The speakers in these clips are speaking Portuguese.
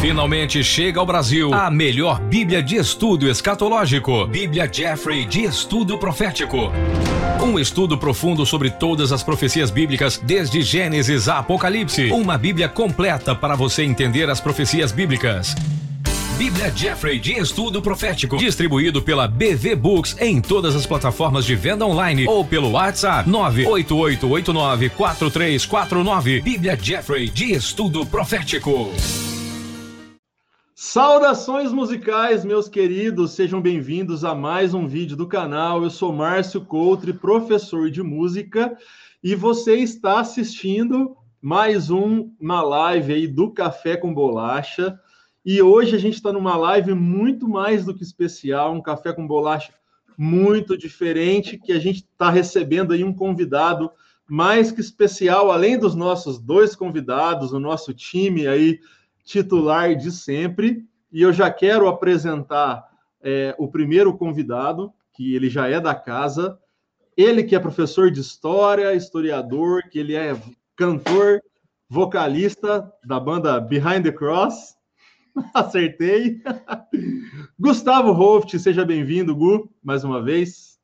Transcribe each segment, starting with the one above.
Finalmente chega ao Brasil a melhor Bíblia de estudo escatológico, Bíblia Jeffrey de Estudo Profético. Um estudo profundo sobre todas as profecias bíblicas, desde Gênesis a Apocalipse. Uma Bíblia completa para você entender as profecias bíblicas. Bíblia Jeffrey de Estudo Profético, distribuído pela BV Books em todas as plataformas de venda online ou pelo WhatsApp 988894349. Bíblia Jeffrey de Estudo Profético. Saudações musicais, meus queridos, sejam bem-vindos a mais um vídeo do canal. Eu sou Márcio Coutre, professor de música, e você está assistindo mais um, uma live aí do Café com Bolacha. E hoje a gente está numa live muito mais do que especial, um café com bolacha muito diferente, que a gente está recebendo aí um convidado mais que especial, além dos nossos dois convidados, o nosso time aí titular de sempre. E eu já quero apresentar é, o primeiro convidado, que ele já é da casa. Ele que é professor de história, historiador, que ele é cantor, vocalista da banda Behind the Cross. Acertei. Gustavo Hoft, seja bem-vindo, Gu, mais uma vez.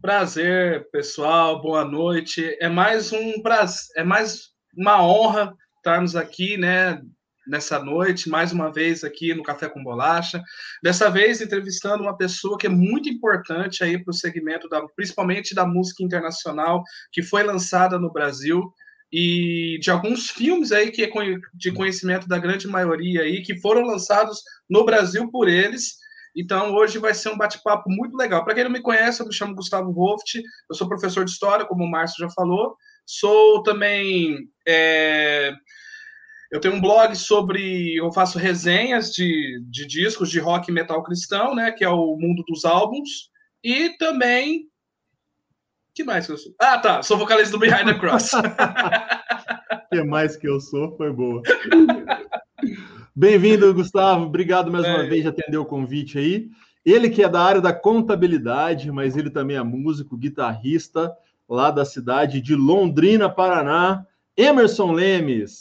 Prazer, pessoal. Boa noite. É mais um prazer, é mais uma honra estarmos aqui, né, nessa noite, mais uma vez aqui no Café com Bolacha. Dessa vez entrevistando uma pessoa que é muito importante aí para o segmento da, principalmente da música internacional, que foi lançada no Brasil e de alguns filmes aí que é de conhecimento da grande maioria aí que foram lançados no Brasil por eles. Então hoje vai ser um bate-papo muito legal. Para quem não me conhece, eu me chamo Gustavo Wolft, eu sou professor de história, como o Márcio já falou. Sou também é, eu tenho um blog sobre. Eu faço resenhas de, de discos de rock e metal cristão, né? Que é o Mundo dos Álbuns. E também. que mais que eu sou? Ah, tá. Sou vocalista do Behind the Cross. que mais que eu sou? Foi boa. Bem-vindo, Gustavo. Obrigado mais é. uma vez de atender o convite aí. Ele que é da área da contabilidade, mas ele também é músico, guitarrista, lá da cidade de Londrina, Paraná. Emerson Lemes.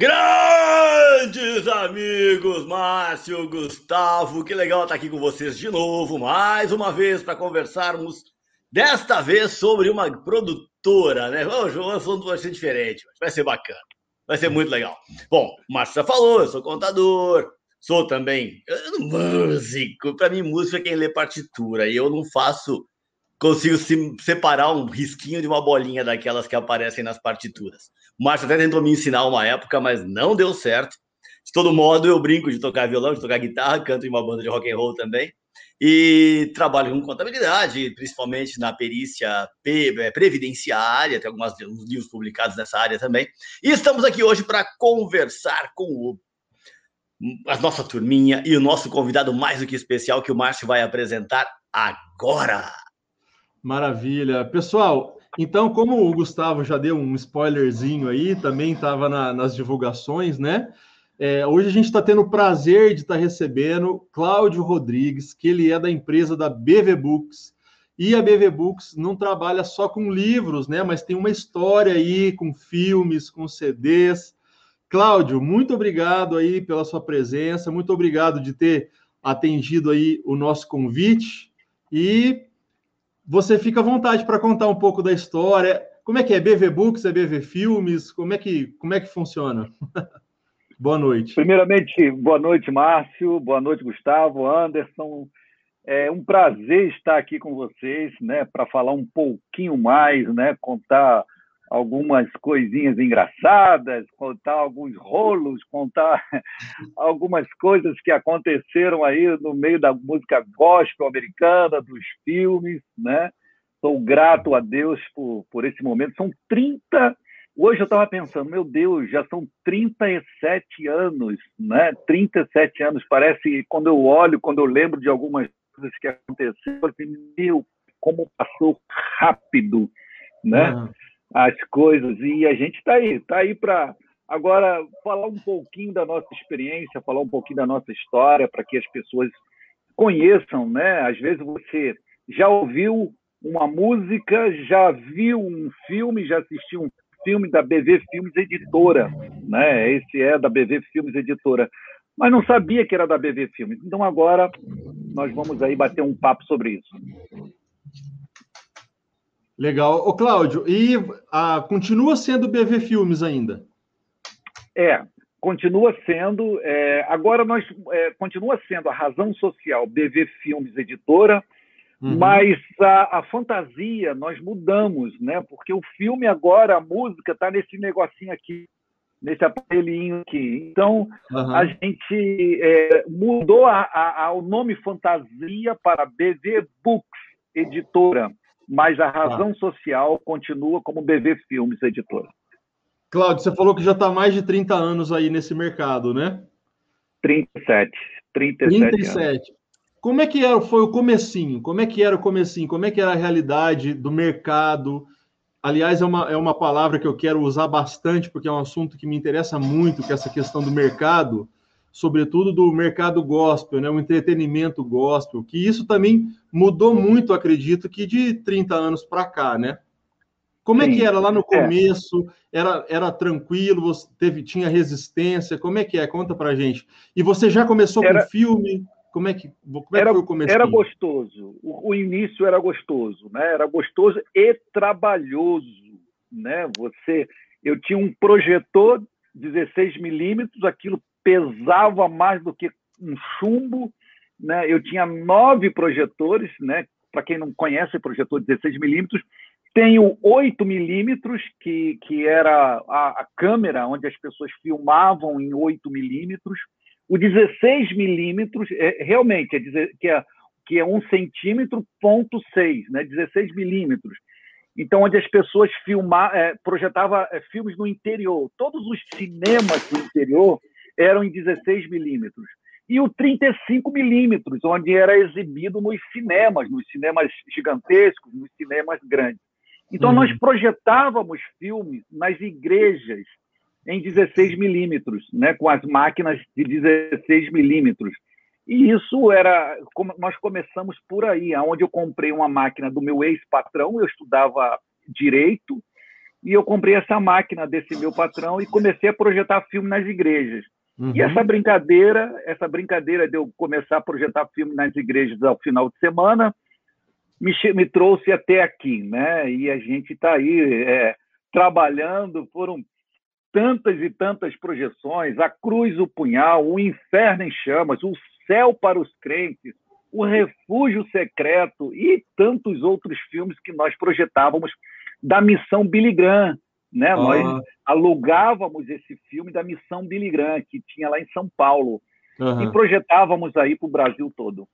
Grandes amigos, Márcio, Gustavo, que legal estar aqui com vocês de novo, mais uma vez, para conversarmos, desta vez sobre uma produtora, né? Hoje o assunto vai ser diferente, vai ser bacana, vai ser muito legal. Bom, o Márcio já falou, eu sou contador, sou também músico, para mim música é quem lê partitura, e eu não faço consigo separar um risquinho de uma bolinha daquelas que aparecem nas partituras. O Márcio até tentou me ensinar uma época, mas não deu certo. De todo modo, eu brinco de tocar violão, de tocar guitarra, canto em uma banda de rock and roll também. E trabalho com contabilidade, principalmente na perícia é, previdenciária, tem alguns livros publicados nessa área também. E estamos aqui hoje para conversar com o, a nossa turminha e o nosso convidado mais do que especial que o Márcio vai apresentar agora. Maravilha. Pessoal, então, como o Gustavo já deu um spoilerzinho aí, também estava na, nas divulgações, né? É, hoje a gente está tendo o prazer de estar tá recebendo Cláudio Rodrigues, que ele é da empresa da BV Books. E a BV Books não trabalha só com livros, né? Mas tem uma história aí com filmes, com CDs. Cláudio, muito obrigado aí pela sua presença, muito obrigado de ter atendido aí o nosso convite. E você fica à vontade para contar um pouco da história. Como é que é? BV Books, é BV Filmes? Como é que, como é que funciona? boa noite. Primeiramente, boa noite, Márcio. Boa noite, Gustavo, Anderson. É um prazer estar aqui com vocês, né, para falar um pouquinho mais, né, contar algumas coisinhas engraçadas, contar alguns rolos, contar algumas coisas que aconteceram aí no meio da música gospel americana, dos filmes, né? Sou grato a Deus por, por esse momento. São 30. Hoje eu estava pensando, meu Deus, já são 37 anos, né? 37 anos. Parece, quando eu olho, quando eu lembro de algumas coisas que aconteceram, eu assim, meu, como passou rápido, né? Uhum as coisas. E a gente está aí, está aí para agora falar um pouquinho da nossa experiência, falar um pouquinho da nossa história, para que as pessoas conheçam, né? Às vezes você já ouviu uma música, já viu um filme, já assistiu um filme da BV Filmes Editora, né? Esse é da BV Filmes Editora. Mas não sabia que era da BV Filmes. Então agora nós vamos aí bater um papo sobre isso. Legal. Ô, Cláudio, e a, continua sendo BV Filmes ainda? É, continua sendo. É, agora nós é, continua sendo a razão social BV Filmes Editora, uhum. mas a, a, fantasia nós mudamos, né? Porque o filme agora, a música está nesse negocinho aqui, nesse aparelhinho aqui. Então uhum. a gente é, mudou a, a, o nome fantasia para BV Books Editora, mas a razão tá. social continua como BV Filmes Editora. Cláudio, você falou que já está mais de 30 anos aí nesse mercado, né? 37. 37. 37. Anos. Como é que era, foi o comecinho? Como é que era o comecinho? Como é que era a realidade do mercado? Aliás, é uma, é uma palavra que eu quero usar bastante, porque é um assunto que me interessa muito, que é essa questão do mercado, sobretudo do mercado gospel, né? o entretenimento gospel, que isso também mudou muito, acredito, que de 30 anos para cá, né? Como Sim. é que era lá no é. começo? É. Era, era tranquilo? Você teve, tinha resistência? Como é que é? Conta pra gente. E você já começou era, com filme? Como é que, como é era, que foi o começo? Era gostoso. O, o, início era gostoso, né? Era gostoso e trabalhoso, né? Você, eu tinha um projetor 16 milímetros, aquilo pesava mais do que um chumbo, né? Eu tinha nove projetores, né? Para quem não conhece, projetor 16 milímetros, tenho 8 milímetros, que, que era a, a, câmera onde as pessoas filmavam em 8 milímetros. O 16 milímetros, é, realmente, é dizer, que, é, que é 1 centímetro, ponto 6, né? 16 milímetros. Então, onde as pessoas filmar, é, projetavam é, filmes no interior. Todos os cinemas do interior eram em 16 milímetros. E o 35 milímetros, onde era exibido nos cinemas, nos cinemas gigantescos, nos cinemas grandes. Então, uhum. nós projetávamos filmes nas igrejas em 16 milímetros, né, com as máquinas de 16 milímetros. E isso era. Nós começamos por aí, onde eu comprei uma máquina do meu ex-patrão, eu estudava direito, e eu comprei essa máquina desse meu patrão e comecei a projetar filme nas igrejas. Uhum. E essa brincadeira, essa brincadeira de eu começar a projetar filme nas igrejas ao final de semana, me, me trouxe até aqui, né? E a gente está aí é, trabalhando, foram tantas e tantas projeções, a cruz, o punhal, o inferno em chamas, o céu para os crentes, o refúgio secreto e tantos outros filmes que nós projetávamos da missão Billy Graham, né? Nós alugávamos esse filme da missão Billy Graham que tinha lá em São Paulo uhum. e projetávamos aí para o Brasil todo.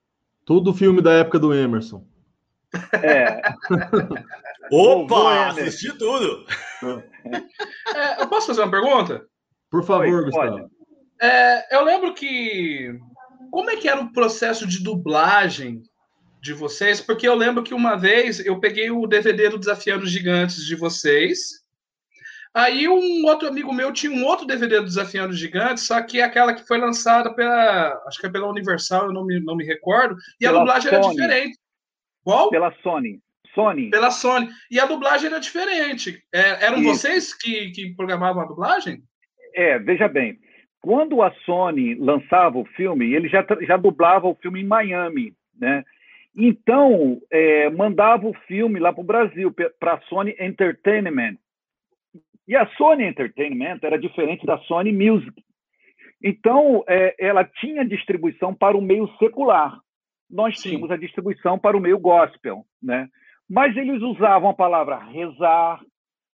Tudo filme da época do Emerson. É. Opa, assisti tudo. É, eu posso fazer uma pergunta? Por favor, Oi, Gustavo. É, eu lembro que. Como é que era o processo de dublagem de vocês? Porque eu lembro que uma vez eu peguei o DVD do Desafiando Gigantes de vocês. Aí um outro amigo meu tinha um outro DVD do Desafiando Gigantes, só que é aquela que foi lançada pela. Acho que é pela Universal, eu não me, não me recordo. E pela a dublagem Sony. era diferente. Qual? Pela Sony. Sony. Pela Sony. E a dublagem era diferente. É, eram vocês que, que programavam a dublagem? É, veja bem. Quando a Sony lançava o filme, ele já, já dublava o filme em Miami, né? Então, é, mandava o filme lá para o Brasil, para a Sony Entertainment. E a Sony Entertainment era diferente da Sony Music. Então, é, ela tinha distribuição para o meio secular nós Sim. tínhamos a distribuição para o meio gospel, né? Mas eles usavam a palavra rezar,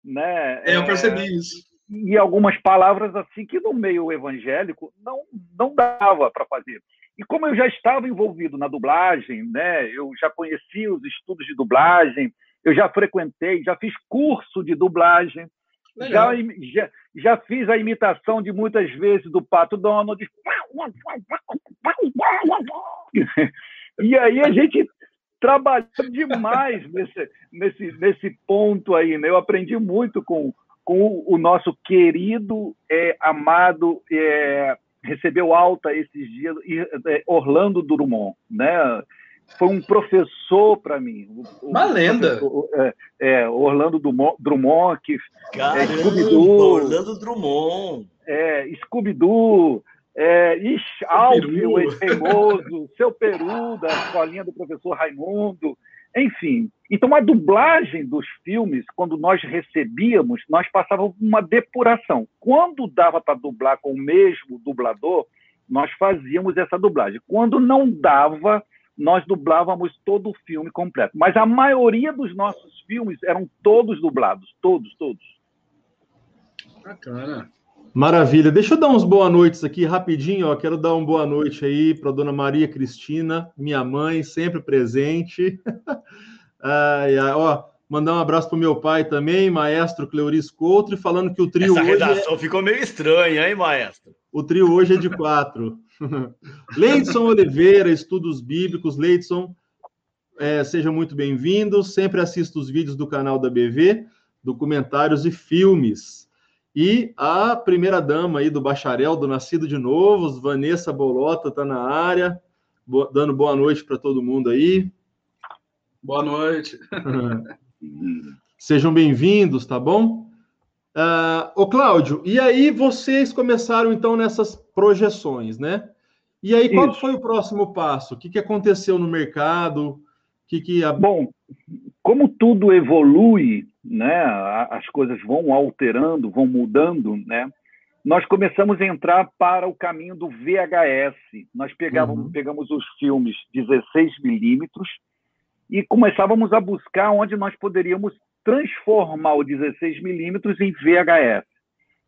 né? É, eu percebi é, isso. E algumas palavras assim que no meio evangélico não não dava para fazer. E como eu já estava envolvido na dublagem, né? Eu já conhecia os estudos de dublagem, eu já frequentei, já fiz curso de dublagem, já, já, já, fiz a imitação de muitas vezes do Pato Donald. E aí a gente trabalhou demais nesse, nesse, nesse ponto aí. Né? Eu aprendi muito com, com o nosso querido, é, amado, é, recebeu alta esses dias, é, Orlando Drummond. Né? Foi um professor para mim. Uma lenda. É, é, Orlando Drummond, que é, Caramba, é, Scooby-Doo. Orlando Drummond. É, Scooby-Doo, é, Ixi, o Seu Peru, da escolinha do professor Raimundo. Enfim, então a dublagem dos filmes, quando nós recebíamos, nós passávamos uma depuração. Quando dava para dublar com o mesmo dublador, nós fazíamos essa dublagem. Quando não dava, nós dublávamos todo o filme completo. Mas a maioria dos nossos filmes eram todos dublados, todos, todos. Bacana. Maravilha. Deixa eu dar uns boa noites aqui rapidinho. Ó. Quero dar uma boa noite aí para dona Maria Cristina, minha mãe, sempre presente. ai, ai, ó, mandar um abraço para meu pai também, maestro Cleuris Couto, falando que o trio Essa hoje. É redação é... ficou meio estranha, hein, maestro? O trio hoje é de quatro. Leidson Oliveira, Estudos Bíblicos. Leidson, é, seja muito bem-vindo. Sempre assisto os vídeos do canal da BV, documentários e filmes. E a primeira dama aí do bacharel, do Nascido de Novo, Vanessa Bolota, está na área, dando boa noite para todo mundo aí. Boa noite. Sejam bem-vindos, tá bom? Uh, ô, Cláudio, e aí vocês começaram então nessas projeções, né? E aí, qual foi o próximo passo? O que, que aconteceu no mercado? O que, que a... Bom, como tudo evolui, né? As coisas vão alterando, vão mudando, né? Nós começamos a entrar para o caminho do VHS. Nós pegávamos, uhum. pegamos os filmes 16 milímetros e começávamos a buscar onde nós poderíamos transformar o 16 milímetros em VHS.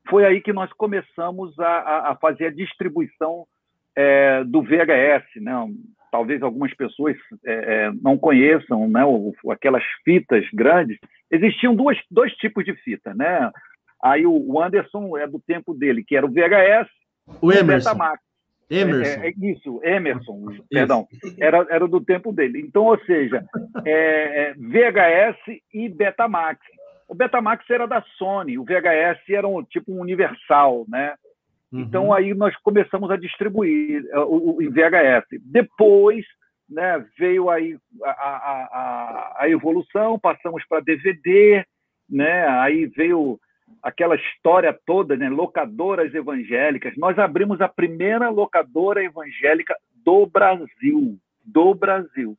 Foi aí que nós começamos a, a fazer a distribuição é, do VHS. Né? Talvez algumas pessoas é, é, não conheçam né, aquelas fitas grandes. Existiam duas, dois tipos de fita. Né? Aí o Anderson é do tempo dele, que era o VHS o e o Betamax. Emerson. É, é, isso, Emerson, isso. perdão. Era, era do tempo dele. Então, ou seja, é, é VHS e Betamax. O Betamax era da Sony, o VHS era um tipo um universal, né? Uhum. Então aí nós começamos a distribuir o, o, em VHS. Depois, né, veio aí a, a, a, a evolução, passamos para DVD, né? Aí veio aquela história toda, né? locadoras evangélicas. Nós abrimos a primeira locadora evangélica do Brasil, do Brasil,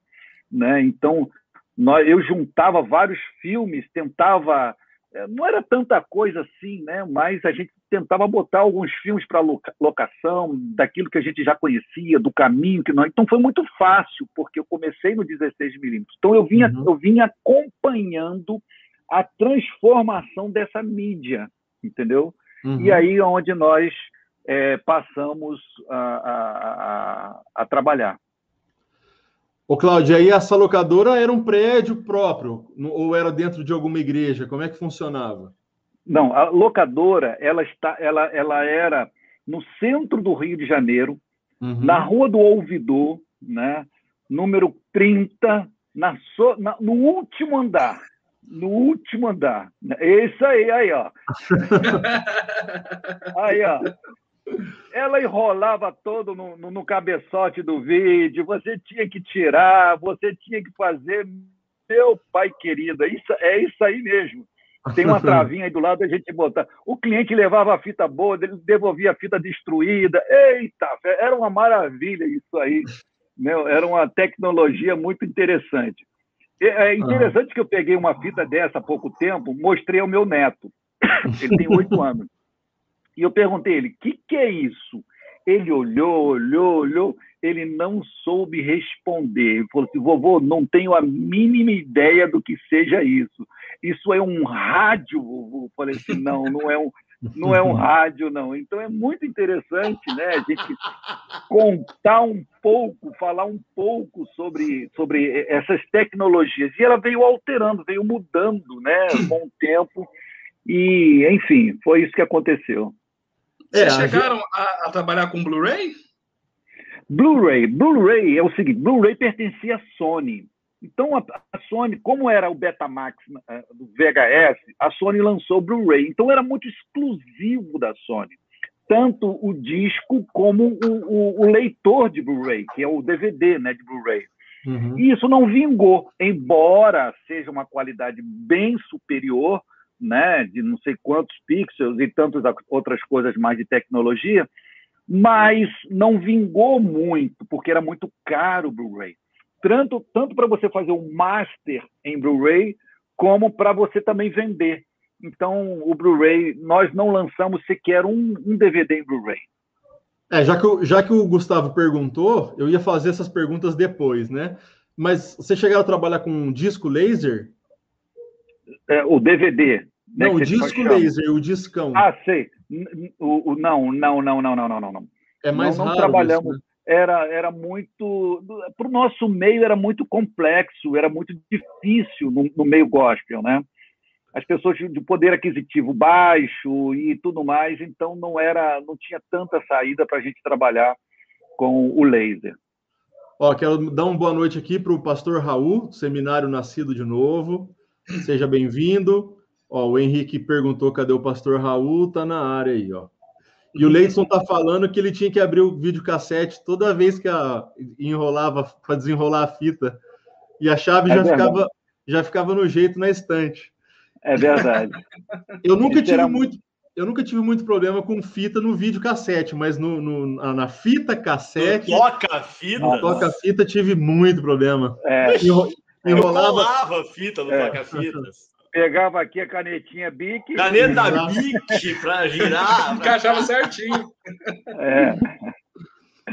né? Então, nós, eu juntava vários filmes, tentava, eh, não era tanta coisa assim, né? Mas a gente tentava botar alguns filmes para locação, daquilo que a gente já conhecia, do caminho que nós. Então foi muito fácil, porque eu comecei no 16 milímetros. Então eu vinha, uhum. eu vinha acompanhando a transformação dessa mídia, entendeu? Uhum. E aí é onde nós é, passamos a, a, a, a trabalhar. Ô, Cláudio, aí essa locadora era um prédio próprio ou era dentro de alguma igreja? Como é que funcionava? Não, a locadora ela está, ela, ela era no centro do Rio de Janeiro, uhum. na Rua do Ouvidor, né? Número 30, na, so, na, no último andar no último andar. É isso aí, aí, ó. aí, ó. Ela enrolava todo no, no, no, cabeçote do vídeo, você tinha que tirar, você tinha que fazer. Meu pai querido, é isso, é isso aí mesmo. Tem uma travinha aí do lado, a gente botar. O cliente levava a fita boa, ele devolvia a fita destruída. Eita, era uma maravilha isso aí. Meu, era uma tecnologia muito interessante. É, é interessante que eu peguei uma fita dessa há pouco tempo, mostrei ao meu neto. Ele tem oito anos. E eu perguntei a ele: o que, que é isso? Ele olhou, olhou, olhou, ele não soube responder. Ele falou assim: vovô, não tenho a mínima ideia do que seja isso. Isso é um rádio, vovô. Eu falei assim: não, não é um, não é um rádio, não. Então é muito interessante né, a gente contar um pouco, falar um pouco sobre, sobre essas tecnologias. E ela veio alterando, veio mudando né, com o tempo. E, enfim, foi isso que aconteceu. Vocês é, chegaram a, a trabalhar com Blu-ray? Blu-ray. Blu-ray é o seguinte: Blu-ray pertencia à Sony. Então, a, Sony, como era o Betamax uh, do VHS, a Sony lançou o Blu-ray. Então, era muito exclusivo da Sony. Tanto o disco como o, o, o leitor de Blu-ray, que é o DVD né, de Blu-ray. Uhum. E isso não vingou, embora seja uma qualidade bem superior, né, de não sei quantos pixels e tantas outras coisas mais de tecnologia, mas não vingou muito, porque era muito caro o Blu-ray. Tanto, tanto para você fazer um master em Blu-ray, como para você também vender. Então, o Blu-ray, nós não lançamos sequer um, um DVD em Blu-ray. É, já que, o, já que o Gustavo perguntou, eu ia fazer essas perguntas depois, né? Mas você chegaram a trabalhar com um disco laser? É, o DVD. Né, não, o disco laser, o discão. Ah, sei. O, o, não, não, não, não, não, não, não. É mais não, não raro trabalhamos. Isso, né? Era, era muito. Para o nosso meio era muito complexo, era muito difícil no, no meio gospel, né? as pessoas de poder aquisitivo baixo e tudo mais, então não era, não tinha tanta saída para a gente trabalhar com o laser. Ó, quero dar uma boa noite aqui para o pastor Raul, seminário Nascido de Novo. Seja bem-vindo. Ó, o Henrique perguntou cadê o pastor Raul, tá na área aí, ó. E o Leidson tá falando que ele tinha que abrir o videocassete toda vez que a, enrolava para desenrolar a fita. E a chave é já ficava já ficava no jeito na estante. É verdade. Eu nunca tive muito, eu nunca tive muito problema com fita no vídeo cassete, mas no, no na fita cassete. toca fita? toca fita tive muito problema. É. Enrolava. Eu fita no é. toca fitas. Pegava aqui a canetinha Bic. Caneta Bic para girar. Encaixava certinho. É.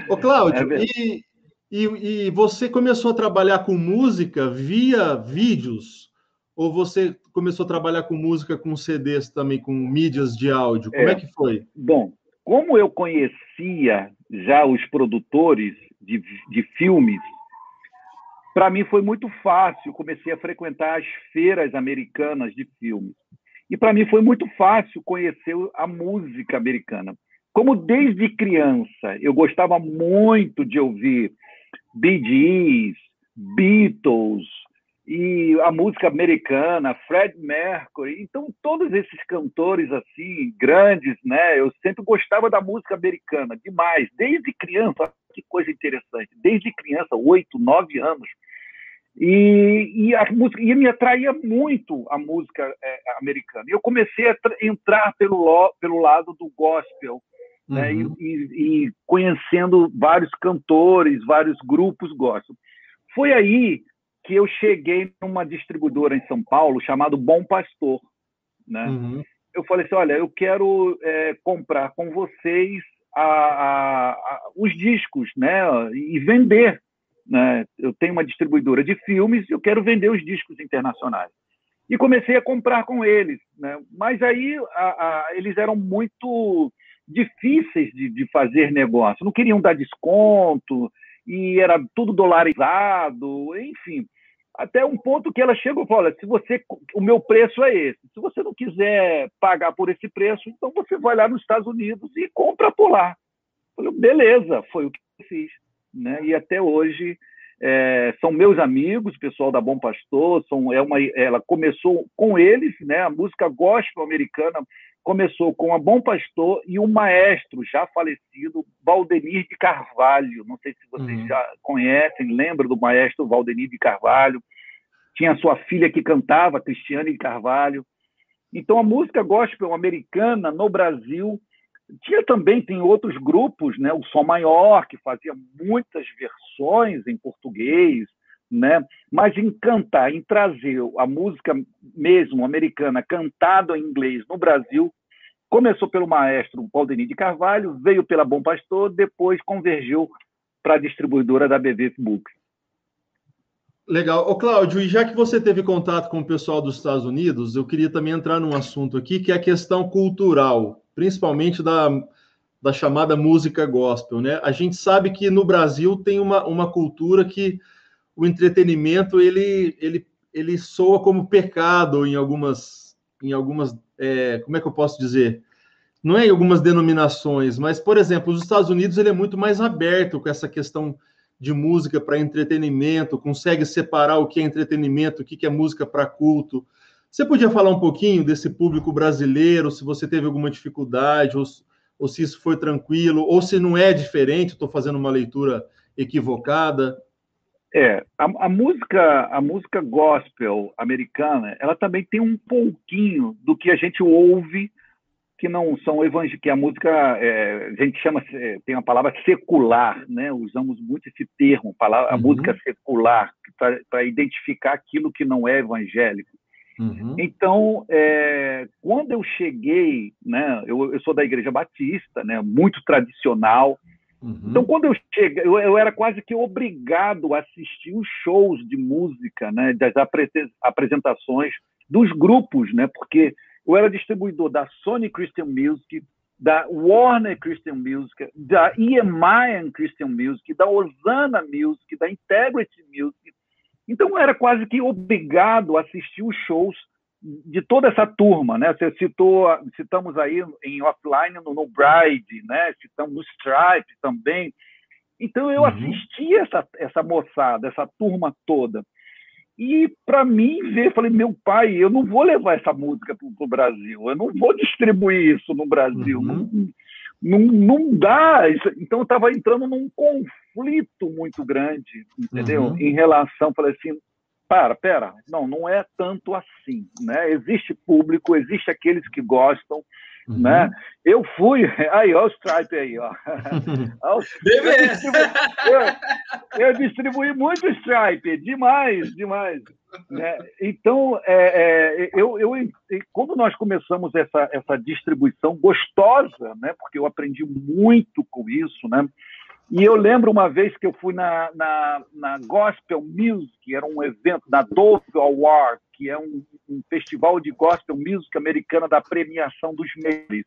Ô, Cláudio, é e, e, e você começou a trabalhar com música via vídeos? Ou você começou a trabalhar com música, com CDs também, com mídias de áudio? Como é, é que foi? Bom, como eu conhecia já os produtores de, de filmes, para mim foi muito fácil. Comecei a frequentar as feiras americanas de filmes. E para mim foi muito fácil conhecer a música americana. Como desde criança eu gostava muito de ouvir Bee Gees, Beatles, e a música americana, Fred Mercury. Então, todos esses cantores assim, grandes, né? Eu sempre gostava da música americana, demais. Desde criança, que coisa interessante. Desde criança, oito, nove anos. E, e, a música e me atraía muito a música é, americana. Eu comecei a entrar pelo, pelo lado do gospel, uhum. né? E, e, e conhecendo vários cantores, vários grupos gospel. Foi aí que eu cheguei numa distribuidora em São Paulo chamado Bom Pastor, né? Uhum. Eu falei assim, olha, eu quero é, comprar com vocês a, a, a, os discos, né? E vender, né? Eu tenho uma distribuidora de filmes, e eu quero vender os discos internacionais. E comecei a comprar com eles, né? Mas aí eles eram muito difíceis de, de fazer negócio, não queriam dar desconto e era tudo dolarizado, enfim até um ponto que ela chegou e falou: se você, o meu preço é esse. Se você não quiser pagar por esse preço, então você vai lá nos Estados Unidos e compra por lá. Eu falei, beleza, foi o que eu fiz, né? E até hoje é, são meus amigos, pessoal da Bom Pastor. São, é uma, ela começou com eles, né? A música gospel americana começou com a Bom Pastor e um maestro já falecido, Valdemir de Carvalho. Não sei se vocês uhum. já conhecem, lembram do maestro Valdemir de Carvalho. Tinha sua filha que cantava, Cristiane de Carvalho. Então, a música gospel americana no Brasil tinha também tem outros grupos, né? O Som Maior que fazia muitas versões em português, né? Mas em cantar, em trazer a música mesmo americana cantada em inglês no Brasil, começou pelo maestro Valdemir de Carvalho, veio pela Bom Pastor, depois convergiu para a distribuidora da BV Books. Legal. Ô, Cláudio, e já que você teve contato com o pessoal dos Estados Unidos, eu queria também entrar num assunto aqui que é a questão cultural, principalmente da, da chamada música gospel, né? A gente sabe que no Brasil tem uma, uma cultura que o entretenimento ele, ele, ele soa como pecado em algumas, em algumas é, como é que eu posso dizer? Não é em algumas denominações, mas, por exemplo, os Estados Unidos ele é muito mais aberto com essa questão de música para entretenimento, consegue separar o que é entretenimento, o que é música para culto. Você podia falar um pouquinho desse público brasileiro, se você teve alguma dificuldade, ou, ou se isso foi tranquilo, ou se não é diferente, estou fazendo uma leitura equivocada. É, a, a, música, a música gospel americana, ela também tem um pouquinho do que a gente ouve que não são evangélicos, que a música, é, a gente chama, é, tem a palavra secular, né? Usamos muito esse termo, a uhum. música secular, para identificar aquilo que não é evangélico. Uhum. Então, é, quando eu cheguei, né, eu, eu, sou da Igreja Batista, né, muito tradicional. Uhum. Então, quando eu cheguei, eu, eu, era quase que obrigado a assistir os shows de música, né, das apresentações dos grupos, né, porque eu era distribuidor da Sony Christian Music, da Warner Christian Music, da EMI Christian Music, da Osana Music, da Integrity Music. Então eu era quase que obrigado a assistir os shows de toda essa turma, né? Você citou, citamos aí em offline no No Bride, né? Citamos no Stripe também. Então eu uhum. assisti essa essa moçada, essa turma toda. E para mim ver, falei, meu pai, eu não vou levar essa música para o Brasil, eu não vou distribuir isso no Brasil, uhum. não, não, não dá. Então eu estava entrando num conflito muito grande, entendeu? Uhum. Em relação, falei assim, para, pera, não, não é tanto assim, né? Existe público, existe aqueles que gostam, Uhum. Né? Eu fui, aí, ó, o Stripe aí, ó. eu, distribuí, eu, eu, distribuí muito Stripe, demais, demais. Né? Então, é, é, eu, eu, quando nós começamos essa, essa distribuição gostosa, né? porque eu aprendi muito com isso, né? E eu lembro uma vez que eu fui na, na, na Gospel Music, era um evento da Dove Award, que é um, um, festival de gospel music americana da premiação dos. E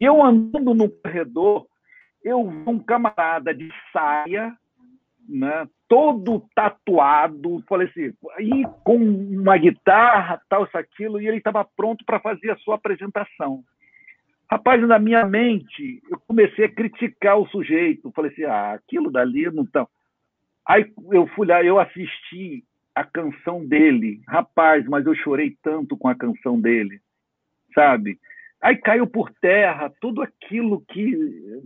eu andando no corredor, eu vi um camarada de saia, né, todo tatuado, falei assim, e com uma guitarra, tal, isso, aquilo, e ele estava pronto para fazer a sua apresentação. Rapaz, na minha mente, eu comecei a criticar o sujeito. Falei assim, ah, aquilo dali não tá. Aí eu fui lá, eu assisti a canção dele. Rapaz, mas eu chorei tanto com a canção dele, sabe? Aí caiu por terra tudo aquilo que,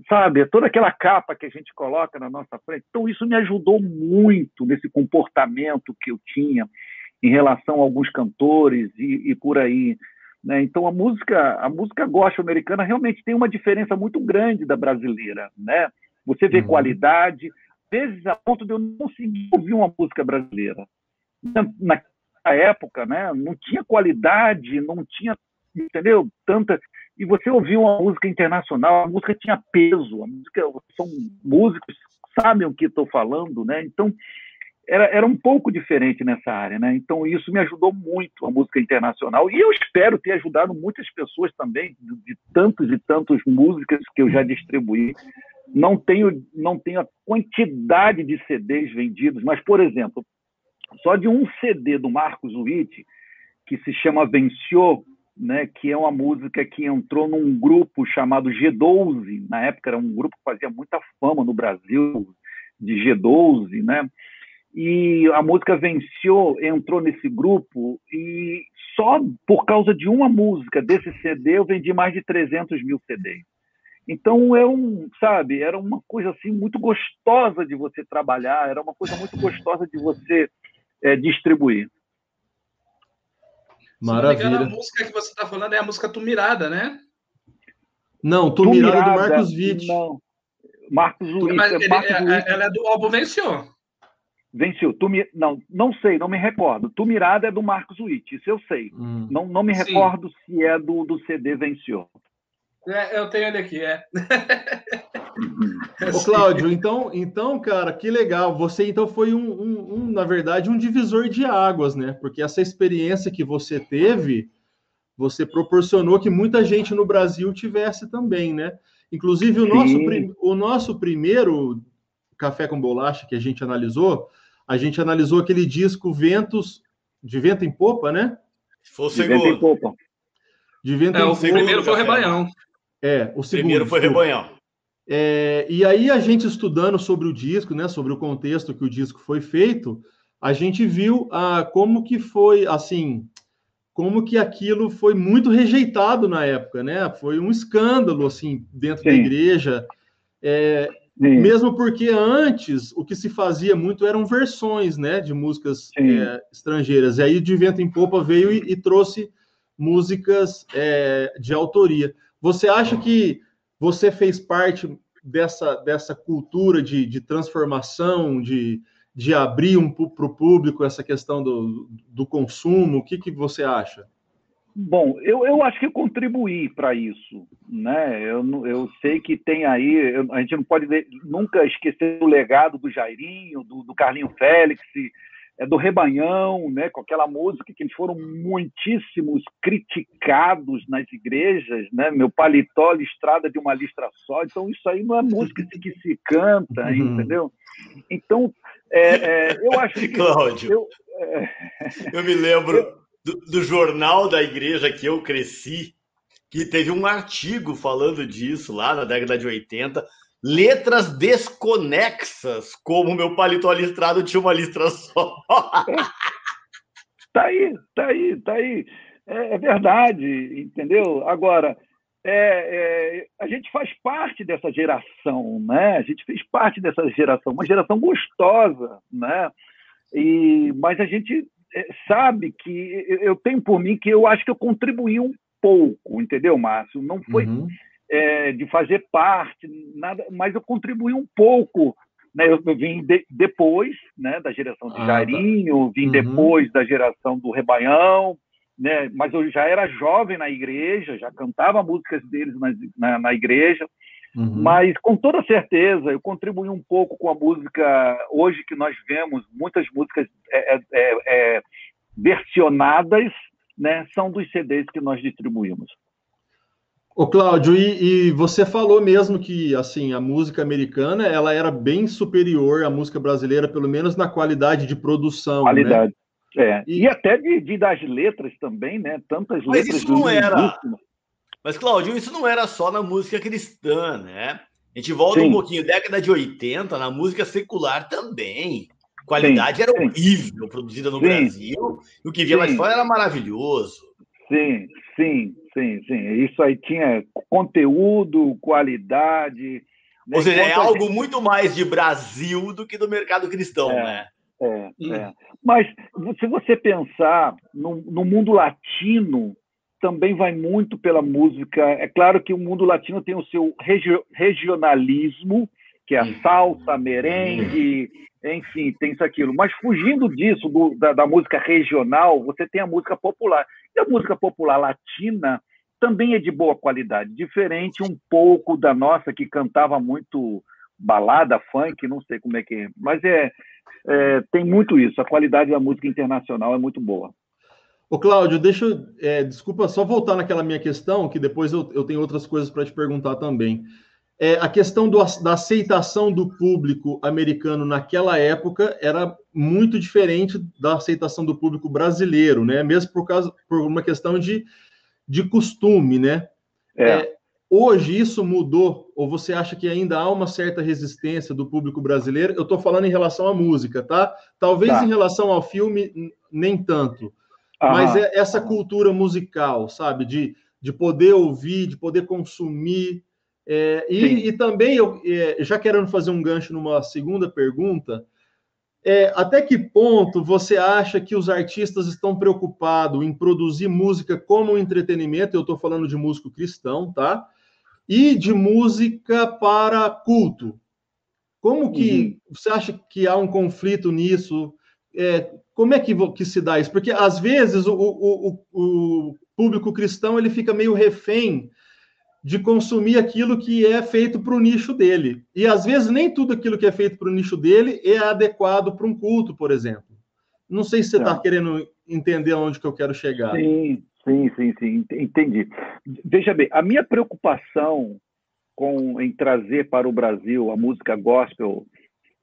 sabe, toda aquela capa que a gente coloca na nossa frente. Então, isso me ajudou muito nesse comportamento que eu tinha em relação a alguns cantores e, e por aí. Né? Então a música, a música gospel americana realmente tem uma diferença muito grande da brasileira, né? Você vê uhum. qualidade, vezes a ponto de eu não conseguir ouvir uma música brasileira. Naquela época, né? Não tinha qualidade, não tinha, entendeu? Tanta e você ouviu uma música internacional, a música tinha peso, a música são músicos sabem o que estou falando, né? Então era, era um pouco diferente nessa área, né? Então isso me ajudou muito a música internacional e eu espero ter ajudado muitas pessoas também de, de tantos e tantas músicas que eu já distribuí. Não tenho não tenho a quantidade de CDs vendidos, mas por exemplo, só de um CD do Marcos Witt que se chama Venciou, né, que é uma música que entrou num grupo chamado G12, na época era um grupo que fazia muita fama no Brasil, de G12, né? e a música venceu, entrou nesse grupo e só por causa de uma música desse CD eu vendi mais de 300 mil CDs. Então é um, sabe, era uma coisa assim muito gostosa de você trabalhar, era uma coisa muito gostosa de você é, distribuir. Maravilha. Engano, a música que você está falando é a música Tumirada, né? Não, Tumirada, Tumirada do Marcos Witt. Não. Marcos Witt. Mas ele, Marcos é, ela é do álbum Venceu. Venceu. Tumi... Não, não sei, não me recordo. Tumirada é do Marcos Witt, isso eu sei. Hum. Não, não me recordo Sim. se é do, do CD Venceu. É, eu tenho ele aqui, é. Ô, Cláudio, então, então, cara, que legal. Você então foi um, um, um, na verdade, um divisor de águas, né? Porque essa experiência que você teve, você proporcionou que muita gente no Brasil tivesse também, né? Inclusive, o nosso, o nosso primeiro café com bolacha que a gente analisou, a gente analisou aquele disco Ventos, de vento em popa, né? Foi o segundo. De vento em popa. De vento é, em o popa. primeiro foi o Rebanhão. É, o segundo. Primeiro foi Rebanhão. É, e aí a gente estudando sobre o disco, né, sobre o contexto que o disco foi feito, a gente viu ah, como que foi, assim, como que aquilo foi muito rejeitado na época, né? Foi um escândalo, assim, dentro Sim. da igreja. É. Mesmo porque antes o que se fazia muito eram versões né, de músicas é, estrangeiras. E aí de vento em popa veio e, e trouxe músicas é, de autoria. Você acha que você fez parte dessa, dessa cultura de, de transformação, de, de abrir um, para o público essa questão do, do consumo? O que, que você acha? Bom, eu, eu acho que eu contribuí para isso, né? Eu, eu sei que tem aí, eu, a gente não pode nunca esquecer o legado do Jairinho, do, do Carlinho Félix, é, do Rebanhão, né? Com aquela música que eles foram muitíssimos criticados nas igrejas, né? Meu paletó listrada de uma listra só, então isso aí não é música que se canta, uhum. entendeu? Então, é, é, eu acho que Cláudio, eu, é, eu me lembro. Eu, do, do jornal da igreja que eu cresci, que teve um artigo falando disso lá na década de 80, letras desconexas, como meu paletó listrado tinha uma listra só. tá aí, tá aí, tá aí. É, é verdade, entendeu? Agora, é, é, a gente faz parte dessa geração, né? A gente fez parte dessa geração, uma geração gostosa, né? E, mas a gente é, sabe que eu tenho por mim que eu acho que eu contribuí um pouco, entendeu, Márcio? Não foi uhum. É, de fazer parte, nada, mas eu contribuí um pouco. Né? Eu, eu vim de, depois né, da geração de ah. Jairinho, tá. vim uhum. depois da geração do Rebanhão, né? mas eu já era jovem na igreja, já cantava músicas deles na, na, na igreja. Uhum. Mas, com toda certeza, eu contribuí um pouco com a música. Hoje que nós vemos muitas músicas é, é, é, é versionadas, né, são dos CDs que nós distribuímos. Ô Cláudio, e, e, você falou mesmo que assim a música americana ela era bem superior à música brasileira, pelo menos na qualidade de produção. Né? Qualidade. Né? É. E, e até de, de, das letras também, né? Tantas Mas letras. Isso não era. Mas, Claudio, isso não era só na música cristã, né? A gente volta sim. um pouquinho, década de 80, na música secular também. A qualidade sim, era sim. horrível, produzida no Brasil, e o que via mais fora era maravilhoso. Sim, sim, sim, sim. Isso aí tinha conteúdo, qualidade. Né? Ou seja, é algo gente... muito mais de Brasil do que do mercado cristão, é, né? É, hum. é. Mas se você pensar no, no mundo latino, também vai muito pela música. É claro que o mundo latino tem o seu regi regionalismo, que é a salsa, merengue, enfim, tem isso aquilo. Mas fugindo disso, do, da, da, música regional, você tem a música popular. E a música popular latina também é de boa qualidade, diferente um pouco da nossa, que cantava muito balada, funk, não sei como é que é. Mas é, é tem muito isso. A qualidade da música internacional é muito boa. Ô, Cláudio, deixa eu. É, desculpa, só voltar naquela minha questão, que depois eu, eu tenho outras coisas para te perguntar também. É, a questão do, da aceitação do público americano naquela época era muito diferente da aceitação do público brasileiro, né? Mesmo por causa por uma questão de, de costume, né? É. É, hoje isso mudou, ou você acha que ainda há uma certa resistência do público brasileiro? Eu estou falando em relação à música, tá? Talvez tá. em relação ao filme, nem tanto. Mas é essa cultura musical, sabe? De, de poder ouvir, de poder consumir. É, e, e, também, eu, é, já querendo fazer um gancho numa segunda pergunta, é, até que ponto você acha que os artistas estão preocupados em produzir música como entretenimento? Eu estou falando de músico cristão, tá? E de música para culto. Como que uhum. você acha que há um conflito nisso? É, como é que, que, se dá isso? Porque às vezes o, o, o, público cristão ele fica meio refém de consumir aquilo que é feito para o nicho dele. E às vezes nem tudo aquilo que é feito para o nicho dele é adequado para um culto, por exemplo. Não sei se você está querendo entender onde que eu quero chegar. Sim, sim, sim, sim, entendi. Veja bem, a minha preocupação com em trazer para o Brasil a música gospel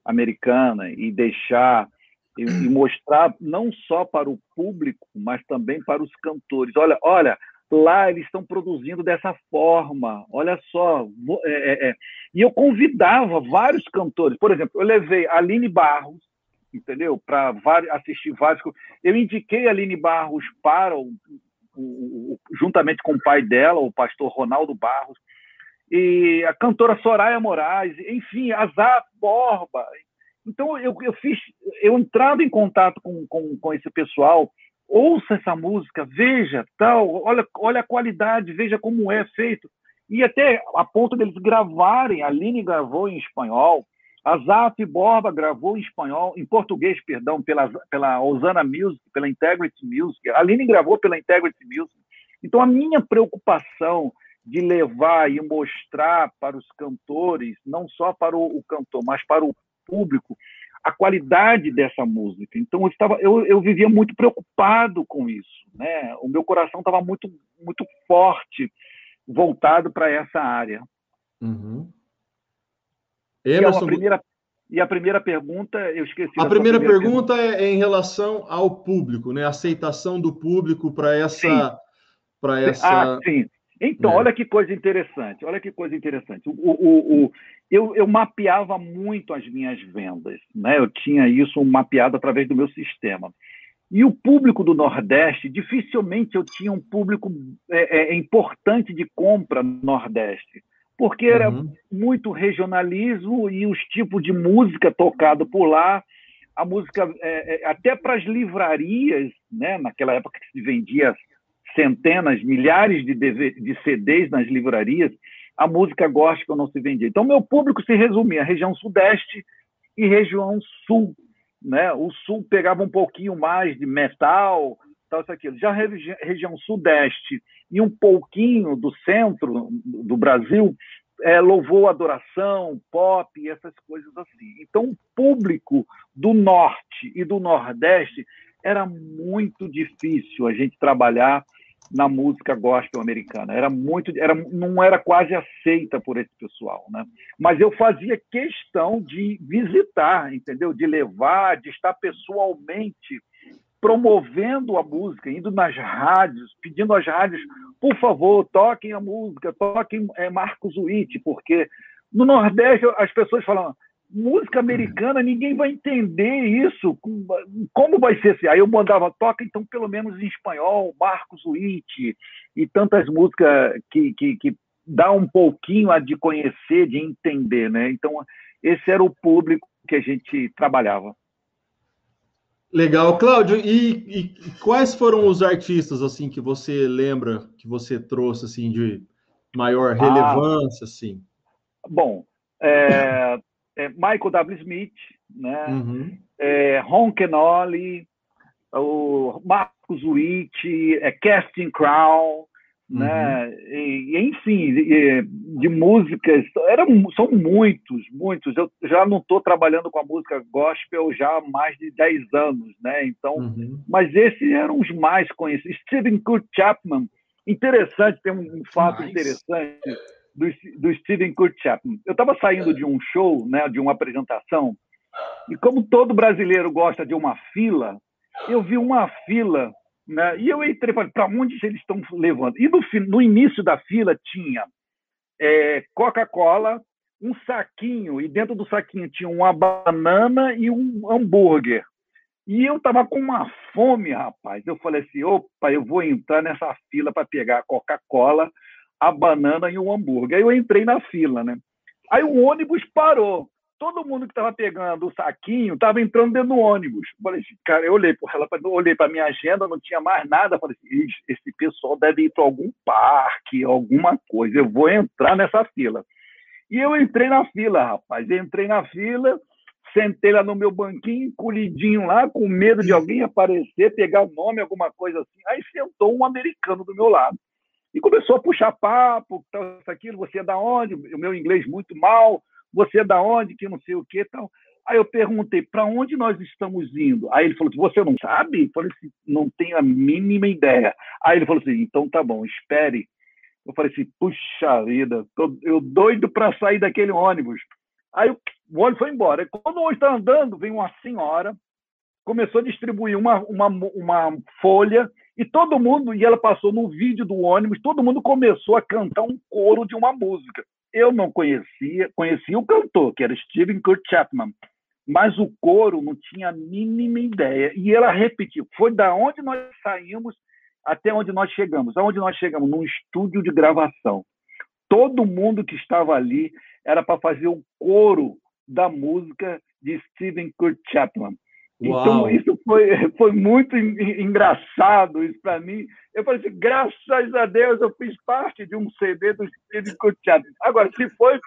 americana e deixar e, e, mostrar não só para o público, mas também para os cantores. Olha, olha, lá eles estão produzindo dessa forma. Olha só, é, é, é. e eu convidava vários cantores. Por exemplo, eu levei a Aline Barros, entendeu, para assistir vários. Eu indiquei a Aline Barros para o, o, o, juntamente com o pai dela, o pastor Ronaldo Barros. e a cantora Soraya Moraes, enfim, a Zap Borba. Então eu, eu fiz, eu entrando em contato com, com, com esse pessoal, ouça essa música, veja, tal, olha, olha a qualidade, veja como é feito. E até a ponto deles gravarem, a Aline gravou em espanhol, a Zap Borba gravou em espanhol, em português, perdão, pela, pela Osana Music, pela Integrity Music, a Aline gravou pela Integrity Music. Então, a minha preocupação de levar e mostrar para os cantores, não só para o, o cantor, mas para o público, a qualidade dessa música. Então eu estava, eu, eu vivia muito preocupado com isso, né? O meu coração estava muito, muito forte voltado para essa área. Uhum. Emerson... E, a primeira, e a primeira pergunta, eu esqueci. A primeira, primeira pergunta, pergunta, é em relação ao público, né? A aceitação do público para essa, para essa. Ah, sim. Então, é. olha que coisa interessante, olha que coisa interessante. O, o, o, eu, eu mapeava muito as minhas vendas, né? eu tinha isso mapeado através do meu sistema. E o público do Nordeste, dificilmente eu tinha um público é, é, importante de compra no Nordeste, porque era uhum. muito regionalismo e os tipos de música tocado por lá, a música, é, é até para as livrarias, né? naquela época que se vendia centenas, milhares de, DV, de CDs nas livrarias, a música gospel não se vendia. Então, meu público se resumia região sudeste e região sul. Né? O sul pegava um pouquinho mais de metal, tal, isso, aquilo. Já a regi região sudeste e um pouquinho do centro do Brasil é, louvou, adoração, pop, essas coisas assim. Então, o público do norte e do nordeste era muito difícil a gente trabalhar na música gospel americana. Era muito, era, não era quase aceita por esse pessoal, né? Mas eu fazia questão de visitar, entendeu? De levar, de estar pessoalmente promovendo a música, indo nas rádios, pedindo às rádios, por favor, toquem a música, toquem é, Marcos Witt, porque no Nordeste as pessoas falam música americana, ninguém vai entender isso. Como vai ser assim? Aí eu mandava, toca então pelo menos em espanhol, Marcos Witt e tantas músicas que, que, que dá um pouquinho a de conhecer, de entender, né? Então, esse era o público que a gente trabalhava. Legal, Cláudio. E, e, quais foram os artistas assim que você lembra que você trouxe assim de maior ah. relevância, ah, assim? Bom, é, é Michael W. Smith, né? Uhum. É, Ron Kenoli, o Marcos Witt, é Casting Crown, né? uhum. né? E, enfim, de, de músicas, eram, são muitos, muitos. Eu já não estou trabalhando com a música gospel já há mais de 10 anos, né? Então, uhum. mas esses eram os mais conhecidos. Stephen Kurt Chapman, interessante, tem um, um fato nice. interessante do, do Steven Kurt Chapman. Eu estava saindo de um show, né, de uma apresentação, e como todo brasileiro gosta de uma fila, eu vi uma fila, né, e eu entrei para para onde eles estão levando. E no, no início da fila tinha é, Coca-Cola, um saquinho, e dentro do saquinho tinha uma banana e um hambúrguer. E eu estava com uma fome, rapaz. Eu falei assim: opa, eu vou entrar nessa fila para pegar a Coca-Cola a banana e o hambúrguer. Aí eu entrei na fila, né? Aí o ônibus parou. Todo mundo que estava pegando o saquinho estava entrando dentro do ônibus. Falei cara, eu olhei para olhei para minha agenda, não tinha mais nada. Falei assim, esse pessoal deve ir para algum parque, alguma coisa. Eu vou entrar nessa fila. E eu entrei na fila, rapaz. entrei na fila, sentei lá no meu banquinho, colhidinho lá, com medo de alguém aparecer, pegar o nome, alguma coisa assim. Aí sentou um americano do meu lado. E começou a puxar papo, tal, aquilo, você é da onde? O meu inglês muito mal, você é da onde, que não sei o que tal. Aí eu perguntei, para onde nós estamos indo? Aí ele falou você não sabe? Eu falei assim, não tenho a mínima ideia. Aí ele falou assim, então tá bom, espere. Eu falei assim, puxa vida, tô, eu doido para sair daquele ônibus. Aí o ônibus foi embora. Quando o ônibus está andando, vem uma senhora, começou a distribuir uma, uma, uma folha e todo mundo, e ela passou no vídeo do ônibus, todo mundo começou a cantar um coro de uma música. Eu não conhecia, conhecia o cantor, que era Steven Kurt Chapman, mas o coro não tinha a mínima ideia. E ela repetiu. Foi da onde nós saímos até onde nós chegamos. Aonde nós chegamos? Num estúdio de gravação. todo mundo que estava ali era para fazer o coro da música de Stephen Kurt Chapman. Então, Uau. Então, isso foi, foi muito engraçado isso para mim. Eu falei assim, graças a Deus eu fiz parte de um CD do Steve Kutchab. Agora, se foi,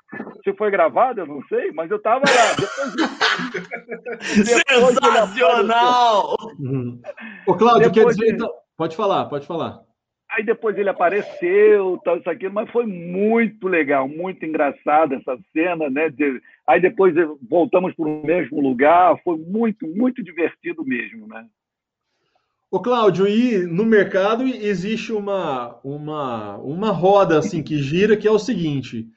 se foi gravado, eu não sei, mas eu estava lá. Depois, depois Sensacional! Ô, Cláudio, quer dizer... Então... Pode falar, pode falar. Aí depois ele apareceu, tal, isso aqui, mas foi muito legal, muito engraçado essa cena, né? De... Aí depois voltamos para o mesmo lugar, foi muito, muito divertido mesmo, né? Ô, Cláudio, e no mercado existe uma, uma, uma roda assim que gira, que é o seguinte: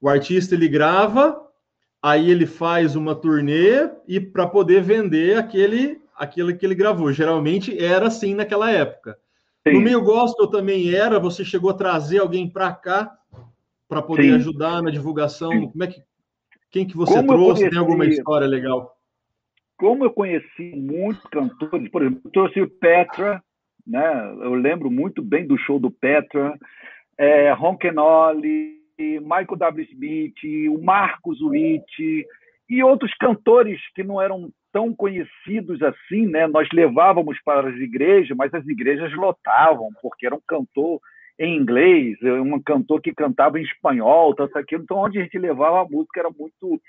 o artista ele grava, aí ele faz uma turnê e para poder vender aquele, aquele que ele gravou. Geralmente era assim naquela época. Sim. No meio gospel também era, você chegou a trazer alguém para cá para poder Sim. ajudar na divulgação. Sim. Como é que quem que você Como trouxe? Tem alguma história legal? Como eu conheci muitos cantores, por exemplo, eu trouxe o Petra, né? Eu lembro muito bem do show do Petra, é, Ron Kenoli, Michael W. Smith, o Marcos Witt e outros cantores que não eram tão conhecidos assim, né? Nós levávamos para as igrejas, mas as igrejas lotavam, porque era um cantor em inglês, um cantor que cantava em espanhol, tanto aquilo. Então, onde a gente levava a música era muito,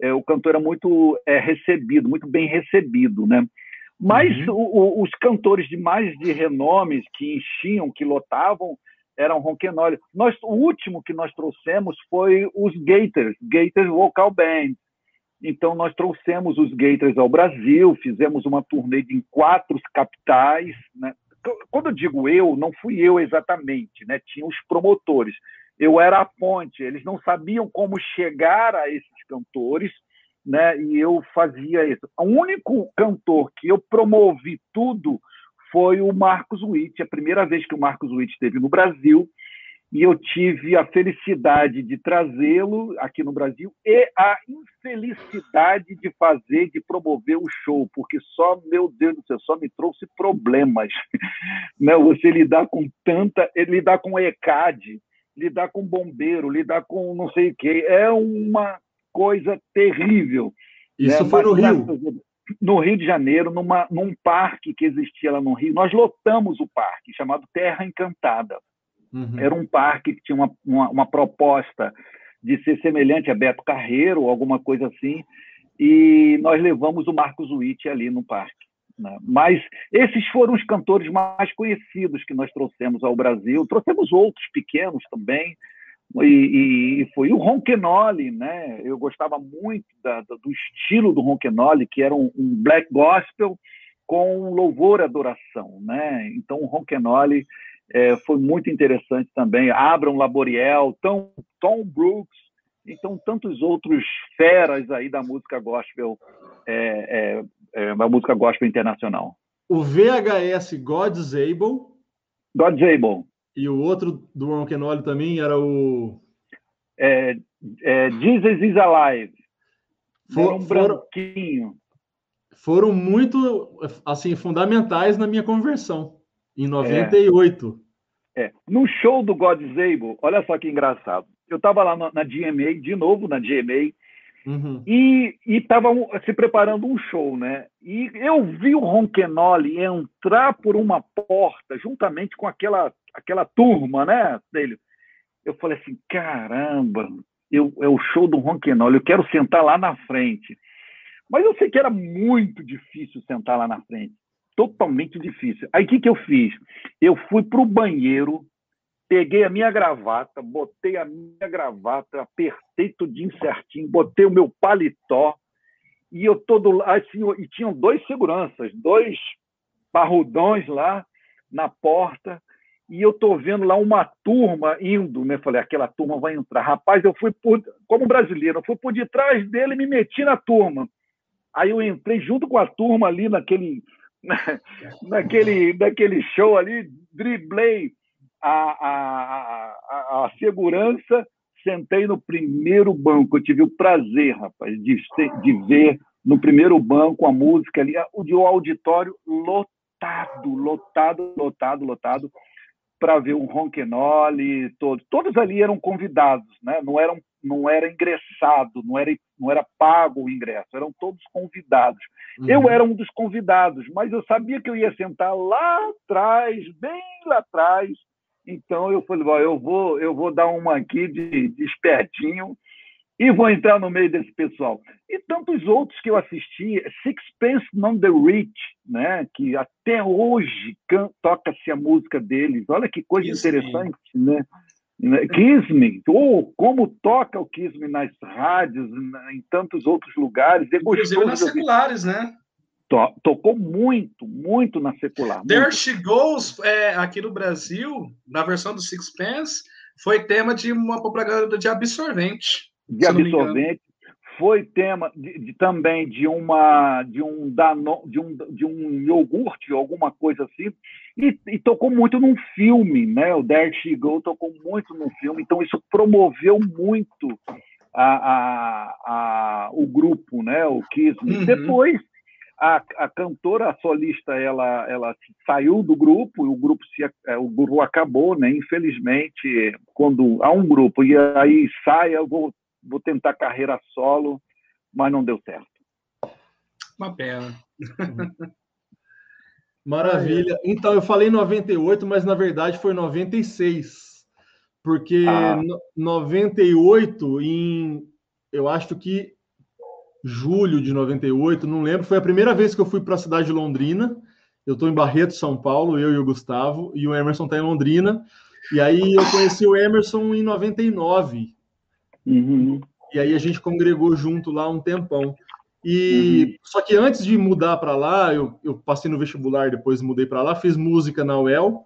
é, o cantor era muito é, recebido, muito bem recebido, né? Mas uhum. o, o, os cantores de mais de renomes que enchiam, que lotavam, eram Ronquenoli. Nós, o último que nós trouxemos foi os Gators, Gators Vocal Band. Então, nós trouxemos os Gators ao Brasil, fizemos uma turnê em quatro capitais. Né? Quando eu digo eu, não fui eu exatamente, né? tinha os promotores. Eu era a ponte, eles não sabiam como chegar a esses cantores, né? e eu fazia isso. O único cantor que eu promovi tudo foi o Marcos Witt, a primeira vez que o Marcos Witt esteve no Brasil, e eu tive a felicidade de trazê-lo aqui no Brasil e a infelicidade de fazer, de promover o show, porque só, meu Deus do céu, só me trouxe problemas. né? Você lidar com tanta, lidar com ECAD, lidar com bombeiro, lidar com não sei o quê, é uma coisa terrível. Isso né? foi no Rio? No Rio de Janeiro, numa, num parque que existia lá no Rio, nós lotamos o parque, chamado Terra Encantada. Uhum. Era um parque que tinha uma, uma, uma, proposta de ser semelhante a Beto Carreiro alguma coisa assim, e nós levamos o Marcos Witt ali no parque. Né? Mas esses foram os cantores mais conhecidos que nós trouxemos ao Brasil. Trouxemos outros pequenos também, e, e, foi o Ronquenoli, né? Eu gostava muito da, do estilo do Ronquenoli, que era um, um, black gospel com louvor e adoração, né? Então o Ronquenoli é, foi muito interessante também. Abraham Laboriel, Tom, Tom Brooks, então tantos outros feras aí da música gospel, é, é, é da música gospel internacional. O VHS God's Able. God's Able. E o outro do Ron Kenoli também era o. É, é, Jesus is Alive. For, um branquinho. Foram muito assim fundamentais na minha conversão em 98. É. é. No show do God's Able, olha só que engraçado. Eu estava lá na, na GMA, de novo na GMA, uhum. e estava se preparando um show, né? E eu vi o Ronquenoli entrar por uma porta juntamente com aquela, aquela turma, né, dele. Eu falei assim, caramba, eu, é o show do Ronquenoli, eu quero sentar lá na frente. Mas eu sei que era muito difícil sentar lá na frente totalmente difícil. Aí o que, que eu fiz? Eu fui para o banheiro, peguei a minha gravata, botei a minha gravata, apertei tudinho certinho, botei o meu paletó, e eu todo assim, e tinham dois seguranças, dois parrudões lá na porta, e eu tô vendo lá uma turma indo, né? Falei, aquela turma vai entrar. Rapaz, eu fui por, como brasileiro, eu fui por detrás dele e me meti na turma. Aí eu entrei junto com a turma ali naquele naquele, naquele show ali, driblei a, a, a, a, segurança, sentei no primeiro banco. Eu tive o prazer, rapaz, de, de ver no primeiro banco a música ali, o, o auditório lotado, lotado, lotado, lotado. para ver o Ronquenoli, todos. Todos ali eram convidados, né? não, eram, não era ingressado, não era, não era pago o ingresso, eram todos convidados. Uhum. Eu era um dos convidados, mas eu sabia que eu ia sentar lá atrás, bem lá atrás. Então eu falei, eu vou, eu vou dar uma aqui de, de espertinho e vou entrar no meio desse pessoal. E tantos outros que eu assisti, Sixpence None the Rich, né, que até hoje toca-se a música deles. Olha que coisa Kiss interessante, né? Kiss Me, oh, como toca o Kiss Me nas rádios, em tantos outros lugares. É Inclusive nas seculares, né? To tocou muito, muito na secular. There muito. She Goes, é, aqui no Brasil, na versão do Sixpence, foi tema de uma propaganda de absorvente de absorvente. Foi tema de, de, também de uma de um dano, de um de um iogurte, alguma coisa assim, e, e, tocou muito num filme, né? O There She Go tocou muito num filme, então isso promoveu muito a, a, a o grupo, né? O Kiss Uhum. Depois a, a cantora, a solista, ela, ela saiu do grupo, e o grupo se, é, o grupo acabou, né? Infelizmente, quando há um grupo e aí sai, eu vou vou tentar carreira solo, mas não deu certo. Uma pena. Maravilha. Então, eu falei 98, mas na verdade foi 96. Porque ah. 98, em eu acho que julho de 98, não lembro, foi a primeira vez que eu fui para a cidade de Londrina. Eu estou em Barreto, São Paulo, eu e o Gustavo, e o Emerson está em Londrina. E aí eu conheci o Emerson em 99. Uhum. E aí a gente congregou junto lá um tempão. E uhum. só que antes de mudar para lá, eu, eu, passei no vestibular, depois mudei para lá, fiz música na UEL,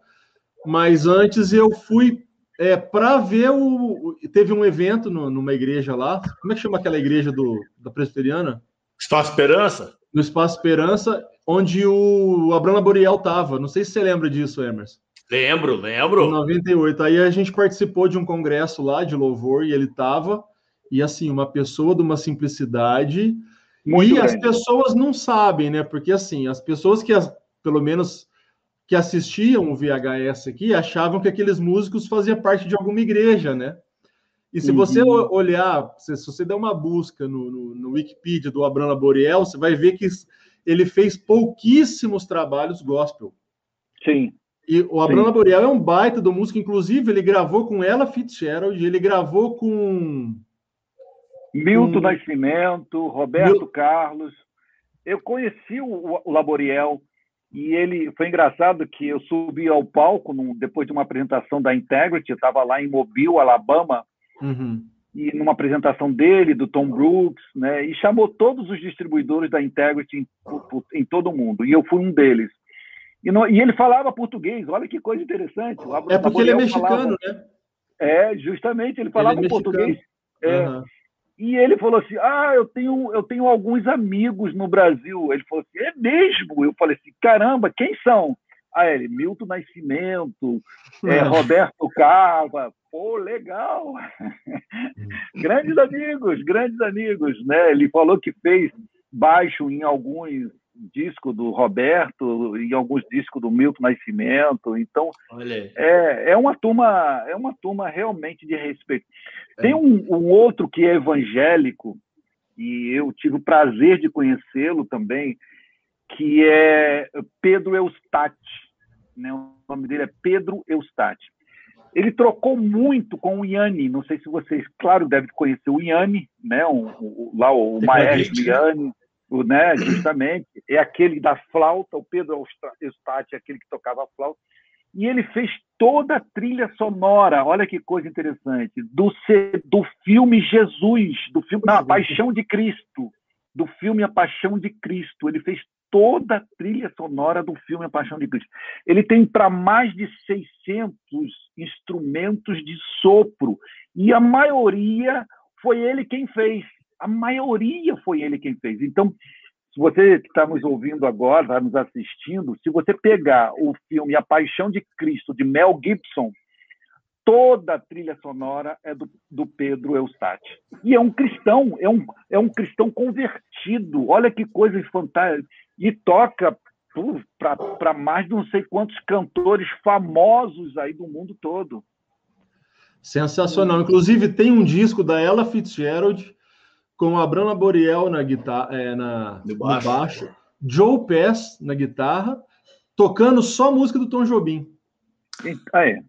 mas antes eu fui é, para ver o. Teve um evento no, numa igreja lá. Como é que chama aquela igreja do, da Presbiteriana? Espaço Esperança? No Espaço Esperança, onde o Abraham Boreal estava. Não sei se você lembra disso, Emerson. Lembro, lembro. Em 98. Aí a gente participou de um congresso lá de louvor e ele estava. E assim, uma pessoa de uma simplicidade. Muito e grande. as pessoas não sabem, né? Porque assim, as pessoas que, pelo menos, que assistiam o VHS aqui achavam que aqueles músicos faziam parte de alguma igreja, né? E se uhum. você olhar, se, se, você der uma busca no, no, no Wikipedia do Abraham Boreal, você vai ver que ele fez pouquíssimos trabalhos gospel. Sim. E o Abraham Boreal é um baita do músico, inclusive ele gravou com ela Fitzgerald, ele gravou com Milton com... Nascimento, Roberto Mil... Carlos. Eu conheci o, o Laboriel e ele foi engraçado que eu subi ao palco num, depois de uma apresentação da Integrity, eu estava lá em Mobile, Alabama, uhum. e numa apresentação dele, do Tom Brooks, né, e chamou todos os distribuidores da Integrity em, em todo o mundo, e eu fui um deles. E, no, e ele falava português, olha que coisa interessante. é porque ele é mexicano, falava, né? É, justamente, ele falava ele é português. É, uhum. E ele falou assim: Ah, eu tenho, eu tenho alguns amigos no Brasil. Ele falou assim: É mesmo? Eu falei assim: Caramba, quem são? Ah, ele, Milton Nascimento, é, Roberto Carva. Pô, legal. grandes amigos, grandes amigos, né? Ele falou que fez baixo em alguns disco do Roberto e alguns discos do Milton Nascimento. Então, é, é uma turma é uma turma realmente de respeito. É. Tem um, um, outro que é evangélico e eu tive o prazer de conhecê-lo também, que é Pedro Eustáquio. Né? O nome dele é Pedro Eustáquio. Ele trocou muito com o Iane, não sei se vocês, claro, devem conhecer o Iane, né? O, o, lá o maestro Iane né, justamente, é aquele da flauta, o Pedro Eustáquio é aquele que tocava a flauta, e ele fez toda a trilha sonora, olha que coisa interessante, do, do filme Jesus, do filme não, A Paixão de Cristo, do filme A Paixão de Cristo, ele fez toda a trilha sonora do filme A Paixão de Cristo. Ele tem para mais de 600 instrumentos de sopro, e a maioria foi ele quem fez. A maioria foi ele quem fez. Então, se você que está nos ouvindo agora, está nos assistindo, se você pegar o filme A Paixão de Cristo, de Mel Gibson, toda a trilha sonora é do, do Pedro Eustáquio. E é um cristão, é um, é um cristão convertido. Olha que coisa fantástica. E toca para mais de não sei quantos cantores famosos aí do mundo todo. Sensacional. Inclusive, tem um disco da Ella Fitzgerald com a Brana Boriel na guitarra, é, na, no baixo. no, baixo. Joe Pass na guitarra, tocando só música do Tom Jobim. Ah, é.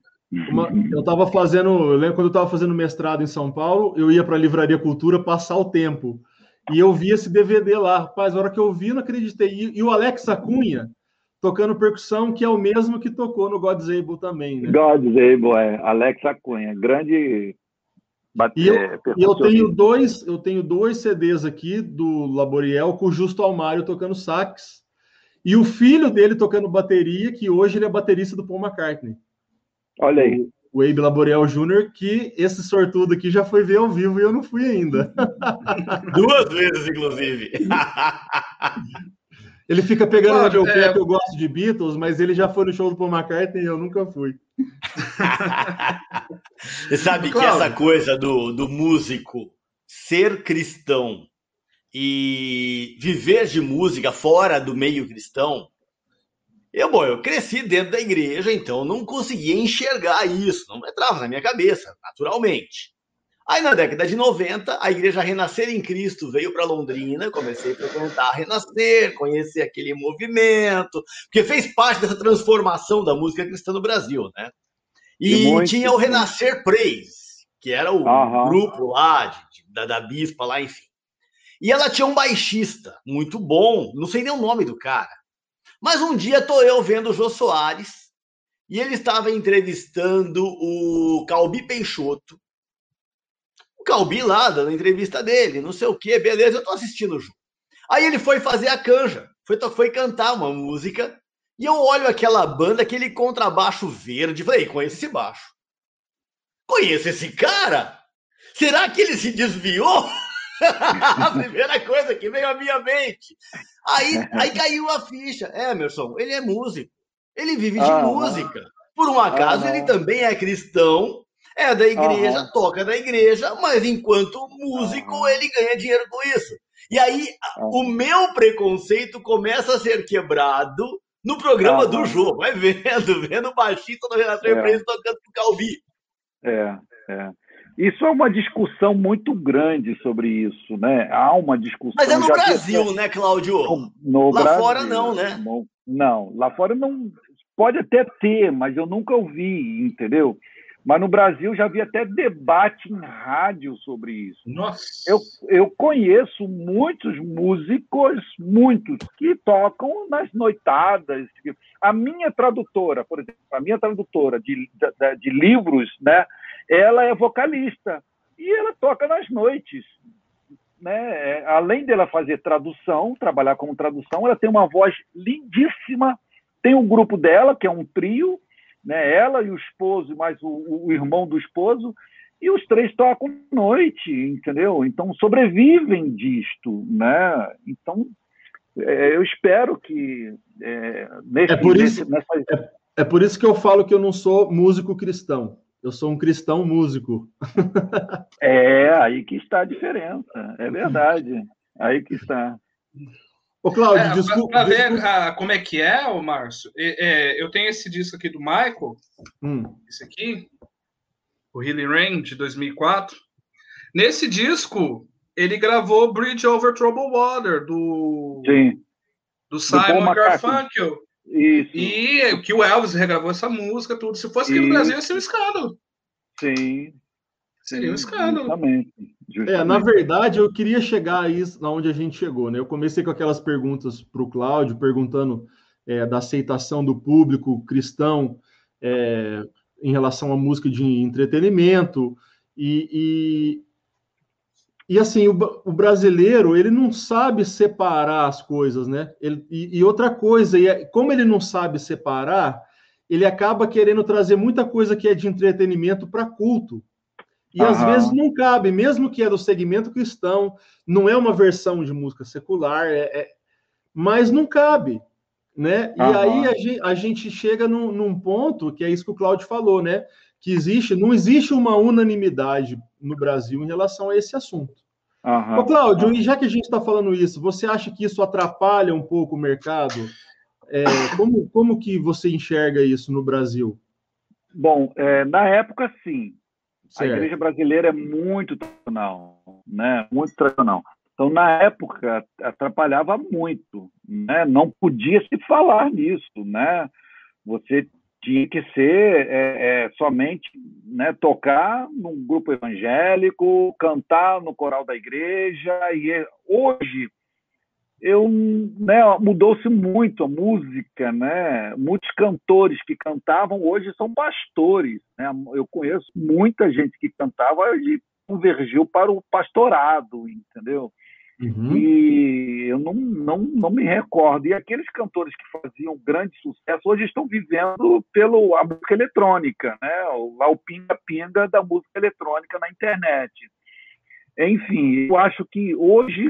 Uma, eu estava fazendo, eu lembro quando eu estava fazendo mestrado em São Paulo, eu ia para a Livraria Cultura passar o tempo. E eu vi esse DVD lá. Rapaz, a hora que eu vi, eu não acreditei. E, e o Alex Acunha tocando percussão, que é o mesmo que tocou no God's Able também, né? God's Able, é. Alex Acunha, grande e eu, é, eu tenho dois, eu tenho dois CDs aqui do Laboriel com o Justo Almário tocando sax e o filho dele tocando bateria, que hoje ele é baterista do Paul McCartney. Olha aí. O Abe Laboriel Jr., que esse sortudo aqui já foi ver ao vivo e eu não fui ainda. Duas vezes, inclusive. Ele fica pegando no meu pé que eu gosto de Beatles, mas ele já foi no show do Paul McCartney e eu nunca fui. Você sabe claro. que essa coisa do, do músico ser cristão e viver de música fora do meio cristão, eu, bom, eu cresci dentro da igreja, então não conseguia enxergar isso, não entrava na minha cabeça, naturalmente. Aí na década de 90, a igreja Renascer em Cristo veio para Londrina, comecei a frequentar a Renascer, conhecer aquele movimento, porque fez parte dessa transformação da música cristã no Brasil, né? E, e tinha o Renascer Praise, que era o uhum. grupo lá de, da, da bispa lá, enfim. E ela tinha um baixista muito bom, não sei nem o nome do cara. Mas um dia tô eu vendo o Jô Soares e ele estava entrevistando o Calbi Peixoto, o Calbi lá, dando entrevista dele, não sei o quê, beleza, eu tô assistindo o jogo. Aí ele foi fazer a canja, foi, foi cantar uma música, e eu olho aquela banda, aquele contrabaixo verde, falei, conheço esse baixo. Conheço esse cara? Será que ele se desviou? a primeira coisa que veio à minha mente. Aí, aí caiu a ficha. Emerson, ele é músico. Ele vive de ah, música. Por um acaso, ah, ele também é cristão é da igreja, uhum. toca da igreja, mas enquanto músico uhum. ele ganha dinheiro com isso. E aí uhum. o meu preconceito começa a ser quebrado no programa do jogo. Vai vendo, vendo o baixista do Renato é. Empresa tocando pro Calvi. É, é. Isso é uma discussão muito grande sobre isso, né? Há uma discussão. Mas é no Brasil, que... né, Cláudio? No lá Brasil, fora não, né? Não, lá fora não. Pode até ter, mas eu nunca ouvi, entendeu? Mas no Brasil já havia até debate em rádio sobre isso. Nossa! Eu, eu conheço muitos músicos, muitos, que tocam nas noitadas. A minha tradutora, por exemplo, a minha tradutora de, de, de livros, né, ela é vocalista e ela toca nas noites. Né? Além dela fazer tradução, trabalhar como tradução, ela tem uma voz lindíssima. Tem um grupo dela, que é um trio, né? Ela e o esposo, mais o, o irmão do esposo, e os três tocam noite, entendeu? Então sobrevivem disto, né? Então é, eu espero que é, nesse, é por isso nesse, nessa... é, é por isso que eu falo que eu não sou músico cristão. Eu sou um cristão músico. é aí que está a diferença. É verdade. Aí que está. Ô, Cláudio, é, desculpa. Para ver desculpa. como é que é, o Márcio, é, eu tenho esse disco aqui do Michael, hum. esse aqui, o Healing Rain, de 2004. Nesse disco, ele gravou Bridge Over Troubled Water, do, Sim. do Simon Garfunkel. Isso. E que o Elvis regravou essa música, tudo. Se fosse aqui Isso. no Brasil, ia ser um escândalo. Sim. Seria um escândalo. Justamente. É, na verdade, eu queria chegar aí na onde a gente chegou, né? Eu comecei com aquelas perguntas para o Cláudio, perguntando é, da aceitação do público cristão é, em relação à música de entretenimento e, e, e assim o, o, brasileiro ele não sabe separar as coisas, né? Ele, e, e outra coisa, e é, como ele não sabe separar, ele acaba querendo trazer muita coisa que é de entretenimento para culto. E às vezes não cabe, mesmo que é do segmento cristão, não é uma versão de música secular, é, é... mas não cabe, né? E aí a gente, a gente chega num, num, ponto que é isso que o Claudio falou, né? Que existe, não existe uma unanimidade no Brasil em relação a esse assunto. Uhum. Ô, Cláudio, e já que a gente está falando isso, você acha que isso atrapalha um pouco o mercado É, como, como que você enxerga isso no Brasil? Bom, é, na época, sim. Certo. A igreja brasileira é muito tradicional, né? Muito tradicional. Então, na época, atrapalhava muito, né? Não podia se falar nisso, né? Você tinha que ser é, é, somente né, tocar num grupo evangélico, cantar no coral da igreja. E é, hoje eu né, mudou-se muito a música, né? Muitos cantores que cantavam hoje são pastores. Né? Eu conheço muita gente que cantava e convergiu para o pastorado, entendeu? Uhum. E eu não, não, não me recordo. E aqueles cantores que faziam grande sucesso hoje estão vivendo pelo a música eletrônica, né? Lá o pinga-pinga da música eletrônica na internet. Enfim, eu acho que hoje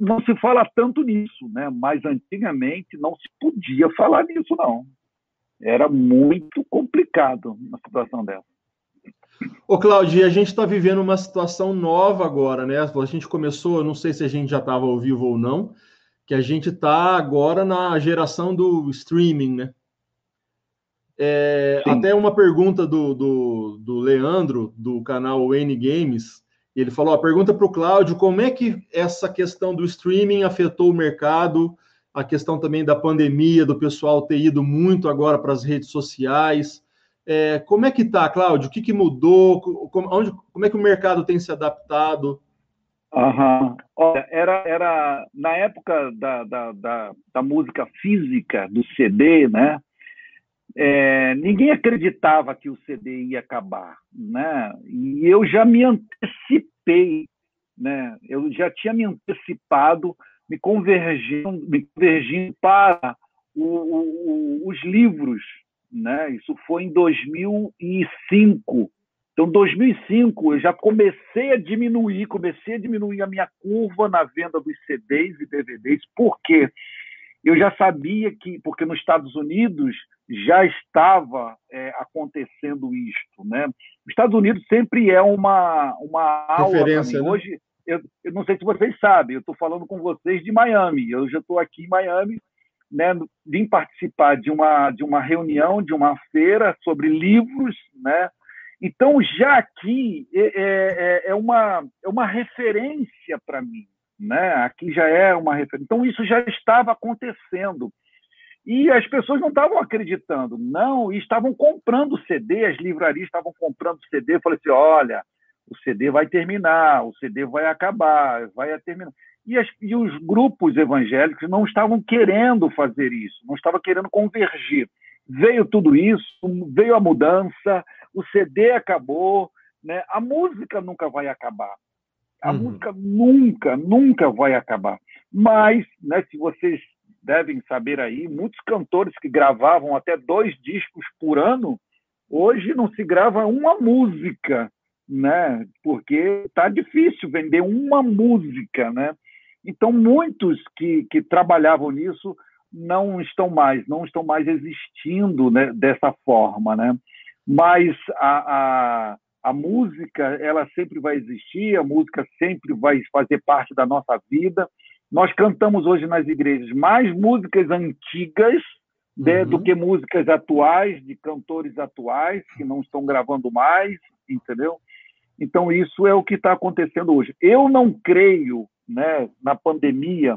não se fala tanto nisso, né? mas antigamente não se podia falar nisso, não. Era muito complicado uma situação dessa. Ô, Claudio, a gente está vivendo uma situação nova agora, né? A gente começou, não sei se a gente já estava ao vivo ou não, que a gente está agora na geração do streaming, né? É, até uma pergunta do, do, do Leandro, do canal N Games, ele falou: a pergunta para o Cláudio, como é que essa questão do streaming afetou o mercado, a questão também da pandemia, do pessoal ter ido muito agora para as redes sociais. É, como é que está, Cláudio? O que, que mudou? Como, onde, como é que o mercado tem se adaptado? Uhum. Olha, era, era na época da, da, da, da música física, do CD, né? É, ninguém acreditava que o CD ia acabar, né? E eu já me antecipei, né? Eu já tinha me antecipado, me convergindo, me convergindo para o, o, os livros, né? Isso foi em 2005. Então, 2005, eu já comecei a diminuir, comecei a diminuir a minha curva na venda dos CDs e DVDs. Por quê? Eu já sabia que, porque nos Estados Unidos já estava é, acontecendo isto, né? Os Estados Unidos sempre é uma uma aula Referência, né? hoje. Eu, eu, não sei se vocês sabem, eu estou falando com vocês de Miami. Eu já estou aqui em Miami, né? Vim participar de uma de uma reunião, de uma feira sobre livros, né? Então já aqui é, é, é, é uma é uma referência para mim, né? Aqui já é uma referência. Então isso já estava acontecendo. E as pessoas não estavam acreditando, não, e estavam comprando CD, as livrarias estavam comprando CD. Eu falei assim: olha, o CD vai terminar, o CD vai acabar, vai terminar. E, as, e os grupos evangélicos não estavam querendo fazer isso, não estavam querendo convergir. Veio tudo isso, veio a mudança, o CD acabou, né? a música nunca vai acabar. A uhum. música nunca, nunca vai acabar. Mas, né, se vocês devem saber aí, muitos cantores que gravavam até dois discos por ano, hoje não se grava uma música, né? Porque está difícil vender uma música, né? Então muitos que, que trabalhavam nisso não estão mais, não estão mais existindo né, dessa forma, né? Mas a, a, a música ela sempre vai existir, a música sempre vai fazer parte da nossa vida nós cantamos hoje nas igrejas mais músicas antigas né, uhum. do que músicas atuais, de cantores atuais, que não estão gravando mais, entendeu? Então, isso é o que está acontecendo hoje. Eu não creio né, na pandemia,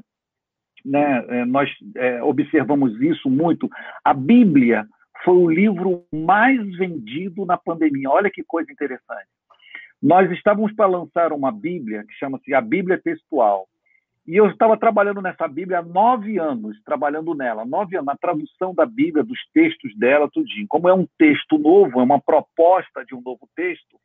né, é, nós é, observamos isso muito. A Bíblia foi o livro mais vendido na pandemia. Olha que coisa interessante. Nós estávamos para lançar uma Bíblia que chama-se a Bíblia Textual. E eu estava trabalhando nessa Bíblia há nove anos, trabalhando nela, nove anos, na tradução da Bíblia, dos textos dela, tudinho. Como é um texto novo, é uma proposta de um novo texto,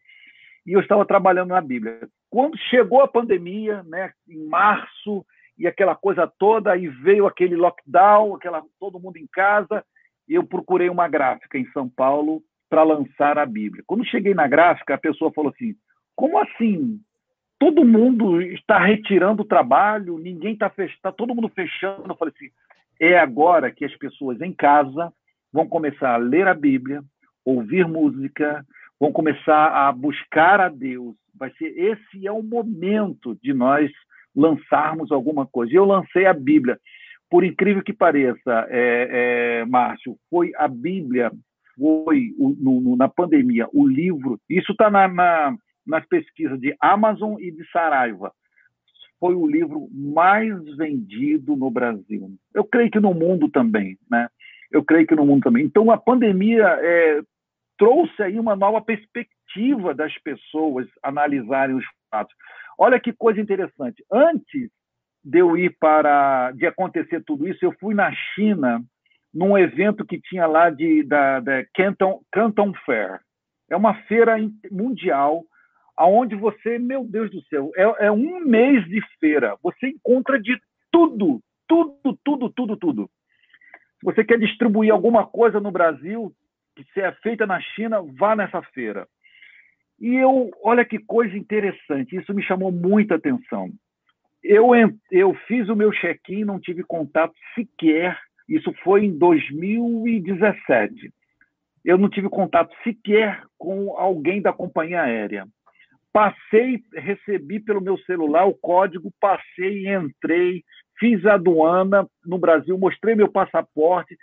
e eu estava trabalhando na Bíblia. Quando chegou a pandemia, né, em março, e aquela coisa toda, e veio aquele lockdown, aquela, todo mundo em casa, eu procurei uma gráfica em São Paulo para lançar a Bíblia. Quando cheguei na gráfica, a pessoa falou assim: como assim? Todo mundo está retirando o trabalho, ninguém está fechando, está todo mundo fechando. Eu falei assim, é agora que as pessoas em casa vão começar a ler a Bíblia, ouvir música, vão começar a buscar a Deus. Vai ser esse é o momento de nós lançarmos alguma coisa. Eu lancei a Bíblia. por incrível que pareça, é, é, Márcio, foi a Bíblia, foi o, no, na pandemia, o livro, isso está na, na, nas pesquisas de Amazon e de Saraiva, foi o livro mais vendido no Brasil. Eu creio que no mundo também, né? Eu creio que no mundo também. Então, a pandemia é, trouxe aí uma nova perspectiva das pessoas analisarem os fatos. Olha que coisa interessante. Antes de eu ir para de acontecer tudo isso, eu fui na China num evento que tinha lá de da, da Canton, Canton Fair. É uma feira mundial aonde você, meu Deus do céu, é, é um mês de feira. Você encontra de tudo, tudo, tudo, tudo, tudo. Se você quer distribuir alguma coisa no Brasil que se é feita na China, vá nessa feira. E eu, olha que coisa interessante, isso me chamou muita atenção eu, eu fiz o meu check-in, não tive contato sequer, isso foi em 2017. Eu não tive contato sequer com alguém da companhia aérea. Passei, recebi pelo meu celular o código, passei, entrei, fiz a aduana no Brasil, mostrei meu passaporte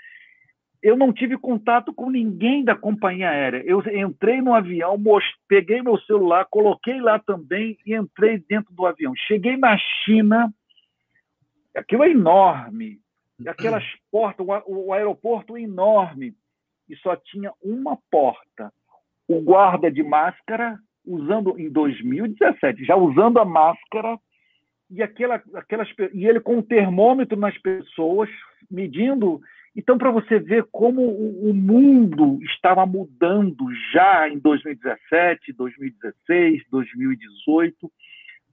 eu não tive contato com ninguém da companhia aérea. Eu entrei no avião, peguei meu celular, coloquei lá também e entrei dentro do avião. Cheguei na China, aquilo é enorme, aquelas portas, o, aeroporto é enorme, e só tinha uma porta. O guarda de máscara, usando em 2017, já usando a máscara, e, aquela, aquelas, e ele com o termômetro nas pessoas, medindo então, para você ver como o mundo estava mudando já em 2017, 2016, 2018,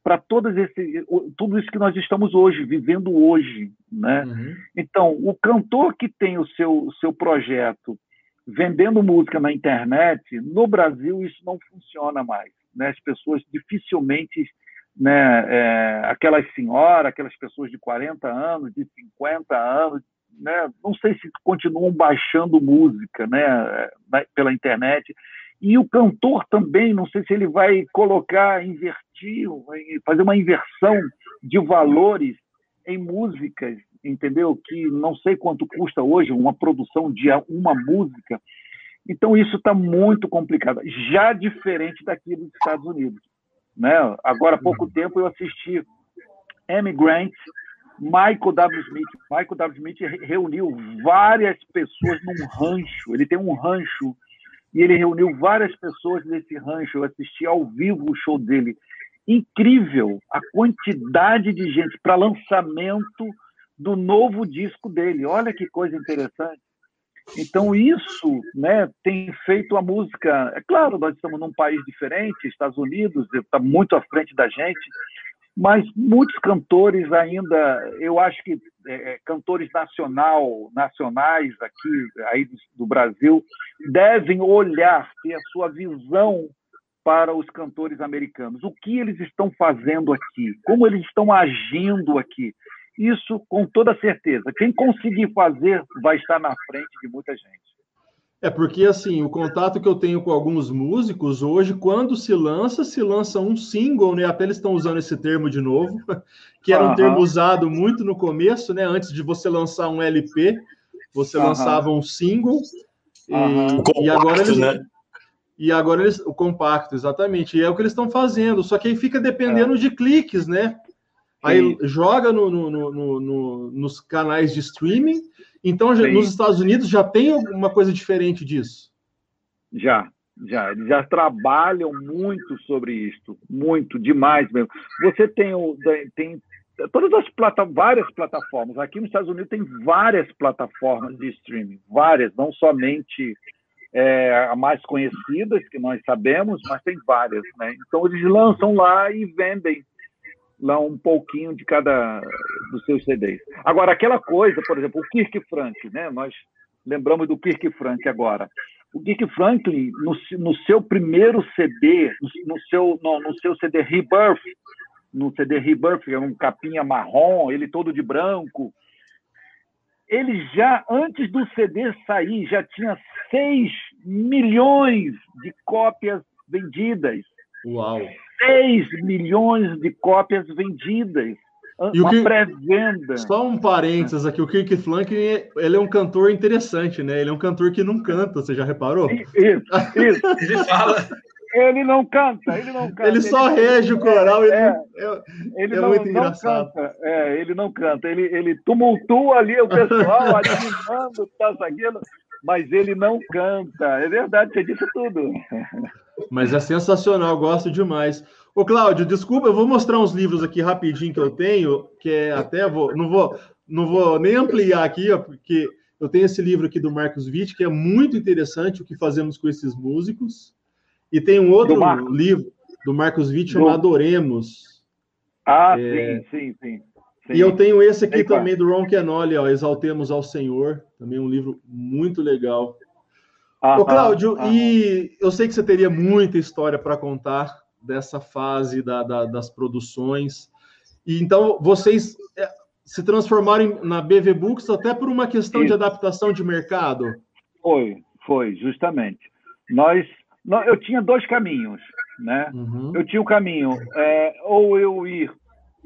para todas esse, tudo isso que nós estamos hoje, vivendo hoje. Né? Uhum. Então, o cantor que tem o seu, o seu projeto vendendo música na internet, no Brasil isso não funciona mais. Né? As pessoas dificilmente né, é, aquelas senhoras, aquelas pessoas de 40 anos, de 50 anos, né, não sei se continuam baixando música né, pela internet. E o cantor também, não sei se ele vai colocar, invertir, fazer uma inversão de valores em músicas, entendeu? Que não sei quanto custa hoje uma produção de uma música. Então isso está muito complicado, já diferente daqui dos Estados Unidos. Né? Agora há pouco uhum. tempo eu assisti Amy Grant Michael W. Smith. Michael W. Smith reuniu várias pessoas num rancho. Ele tem um rancho e ele reuniu várias pessoas nesse rancho. Eu assisti ao vivo o show dele. Incrível a quantidade de gente para lançamento do novo disco dele. Olha que coisa interessante. Então, isso né, tem feito a música. É claro, nós estamos num país diferente, Estados Unidos está muito à frente da gente, mas muitos cantores ainda, eu acho que é, é, cantores nacional, nacionais aqui aí do, do, Brasil devem olhar, ter a sua visão para os cantores americanos. O que eles estão fazendo aqui? Como eles estão agindo aqui? Isso com toda certeza. Quem conseguir fazer vai estar na frente de muita gente. É porque assim, o contato que eu tenho com alguns músicos hoje, quando se lança, se lança um single, né? Até eles estão usando esse termo de novo, que era um termo usado muito no começo, né? Antes de você lançar um LP, você lançava um single e, compacto, e, agora eles né? e agora eles o compacto, exatamente. E é o que eles estão fazendo, só que aí fica dependendo é. de cliques, né? Aí Sim. joga no, no, no, nos canais de streaming então, já, nos Estados Unidos já tem alguma coisa diferente disso? Já, já. Eles já trabalham muito sobre isso, muito, demais mesmo. Você tem, o, tem todas as plata, várias plataformas. Aqui nos Estados Unidos tem várias plataformas de streaming, várias, não somente é, as mais conhecidas que nós sabemos, mas tem várias, né? Então eles lançam lá e vendem lá um pouquinho de cada dos seus CDs. Agora, aquela coisa, por exemplo, o Kirk Franklin, né? Nós lembramos do Kirk Franklin agora. O Kirk Franklin, no, no seu primeiro CD, no, seu, no, no, seu CD Rebirth, no CD Rebirth, é um capinha marrom, ele todo de branco, ele já, antes do CD sair, já tinha 6 milhões de cópias vendidas. Uau! 6 milhões de cópias vendidas. e uma pré-venda. Só um parênteses aqui, o Kirk Franklin, ele é um cantor interessante, né? Ele é um cantor que não canta, você já reparou? Isso, isso. ele fala... Ele não canta, ele não canta. Ele só ele, rege o coral, ele, é, é, ele é não, muito engraçado. Canta, é, ele não canta, ele, ele tumultua ali o pessoal, animando, tá aquilo, mas ele não canta. É verdade, você disse tudo. Mas é sensacional, gosto demais. Ô, Cláudio, desculpa, eu vou mostrar uns livros aqui rapidinho que eu tenho, que é até vou, não vou, não vou nem ampliar aqui, ó, porque eu tenho esse livro aqui do Marcos Witt, que é muito interessante o que fazemos com esses músicos. E tem um outro do livro do Marcos Witt chamado do... Oremos. Ah, é... sim, sim, sim, sim. E eu tenho esse aqui também do Ron Kenoli, ó, Exaltemos ao Senhor, também um livro muito legal. Aham, Ô, Cláudio, aham. e eu sei que você teria muita história para contar dessa fase da, da, das produções. E então vocês é, se transformaram na BV Books até por uma questão Isso. de adaptação de mercado? Foi, foi, justamente. Nós, nós eu tinha dois caminhos, né? Uhum. Eu tinha o um caminho é, ou eu ir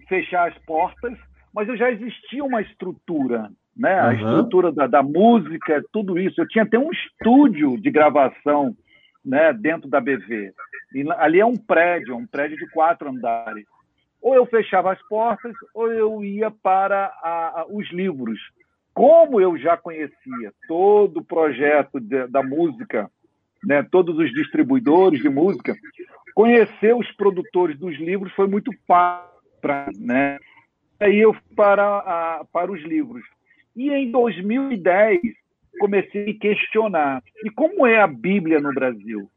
fechar as portas, mas eu já existia uma estrutura, né? Uhum. A estrutura da, da música, tudo isso. Eu tinha até um estúdio de gravação, né? Dentro da BV. E ali é um prédio, um prédio de quatro andares. Ou eu fechava as portas, ou eu ia para a, a, os livros. Como eu já conhecia todo o projeto de, da música, né, todos os distribuidores de música, conhecer os produtores dos livros foi muito fácil para né? Aí eu fui para, a, para os livros. E em 2010 comecei a questionar. E como é a Bíblia no Brasil?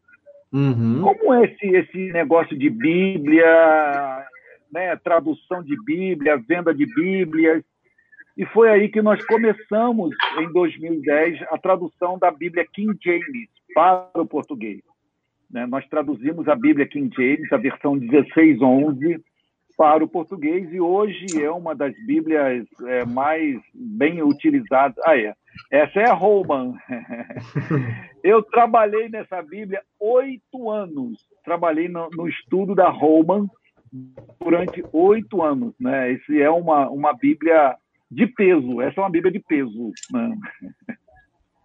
Uhum. Como é esse, esse negócio de Bíblia, né, tradução de Bíblia, venda de Bíblias? E foi aí que nós começamos, em 2010, a tradução da Bíblia King James para o português. Né? Nós traduzimos a Bíblia King James, a versão 1611, para o português e hoje é uma das Bíblias é, mais bem utilizadas. Ah, é. Essa é a Roman. Eu trabalhei nessa Bíblia oito anos. Trabalhei no, no, estudo da Roman durante oito anos. Né? Esse é uma, uma Bíblia de peso. Essa é uma Bíblia de peso. Né?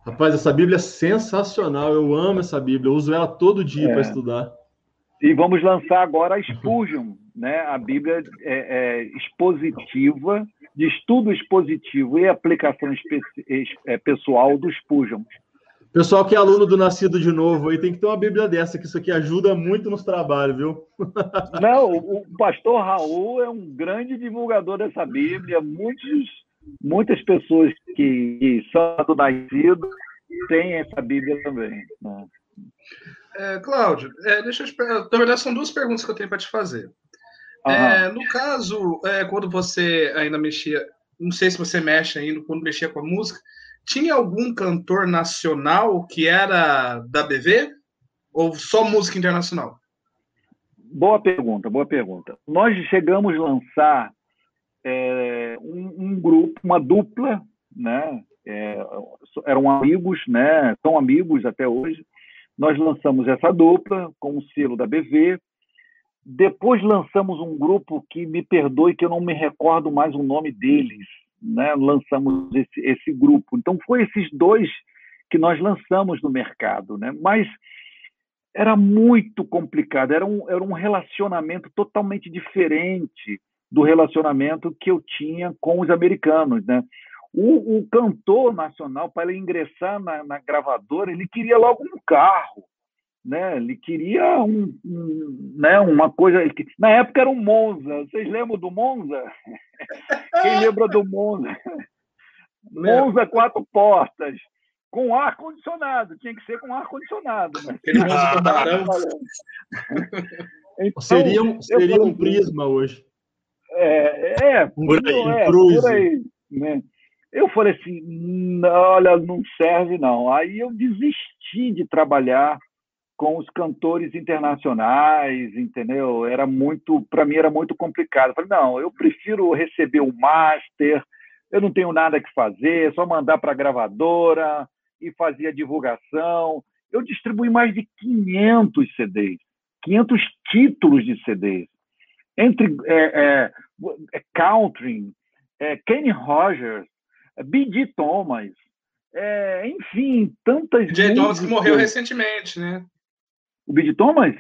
Rapaz, essa Bíblia é sensacional. Eu amo essa Bíblia. Eu uso ela todo dia é. para estudar. E vamos lançar agora a Spurgeon, né? a Bíblia é, é, expositiva, de estudo expositivo e aplicação é, pessoal dos Spurgeon. Pessoal que é aluno do Nascido de Novo aí tem que ter uma Bíblia dessa, que isso aqui ajuda muito nos trabalhos, viu? Não, o pastor Raul é um grande divulgador dessa Bíblia. Muitos, muitas pessoas que, que são do Nascido têm essa Bíblia também. Né? É, Cláudio, é, deixa eu te Na verdade, são duas perguntas que eu tenho para te fazer. É, no caso, é, quando você ainda mexia, não sei se você mexe ainda, quando mexia com a música, tinha algum cantor nacional que era da BV? Ou só música internacional? Boa pergunta, boa pergunta. Nós chegamos a lançar é, um, um, grupo, uma dupla, né? É, eram amigos, né? São amigos até hoje. Nós lançamos essa dupla com o selo da BV, depois lançamos um grupo que me perdoe que eu não me recordo mais o nome deles, né? Lançamos esse, esse grupo. Então foi esses dois que nós lançamos no mercado, né? Mas era muito complicado, era um, era um relacionamento totalmente diferente do relacionamento que eu tinha com os americanos, né? O, o cantor nacional, para ele ingressar na, na, gravadora, ele queria logo um carro, né? Ele queria um, um, né, uma coisa. Na época era um Monza. Vocês lembram do Monza? Quem lembra do Monza? Monza quatro portas, com ar condicionado. Tinha que ser com ar condicionado. Né? Aquele Monza então, seria um, seria um prisma hoje. É, é, por aí, é, por aí né? Eu falei assim, olha, não serve não. Aí eu desisti de trabalhar com os cantores internacionais, entendeu? Era muito, para mim era muito complicado. Eu falei, não, eu prefiro receber o master, eu não tenho nada que fazer, é só mandar para a gravadora e fazer a divulgação. Eu distribuí mais de 500 CDs, 500 títulos de CDs. entre é, é, é country, é, Kenny Rogers, B.G. Thomas, é, enfim, tantas. B.J. Thomas que morreu recentemente, né? O B.J. Thomas?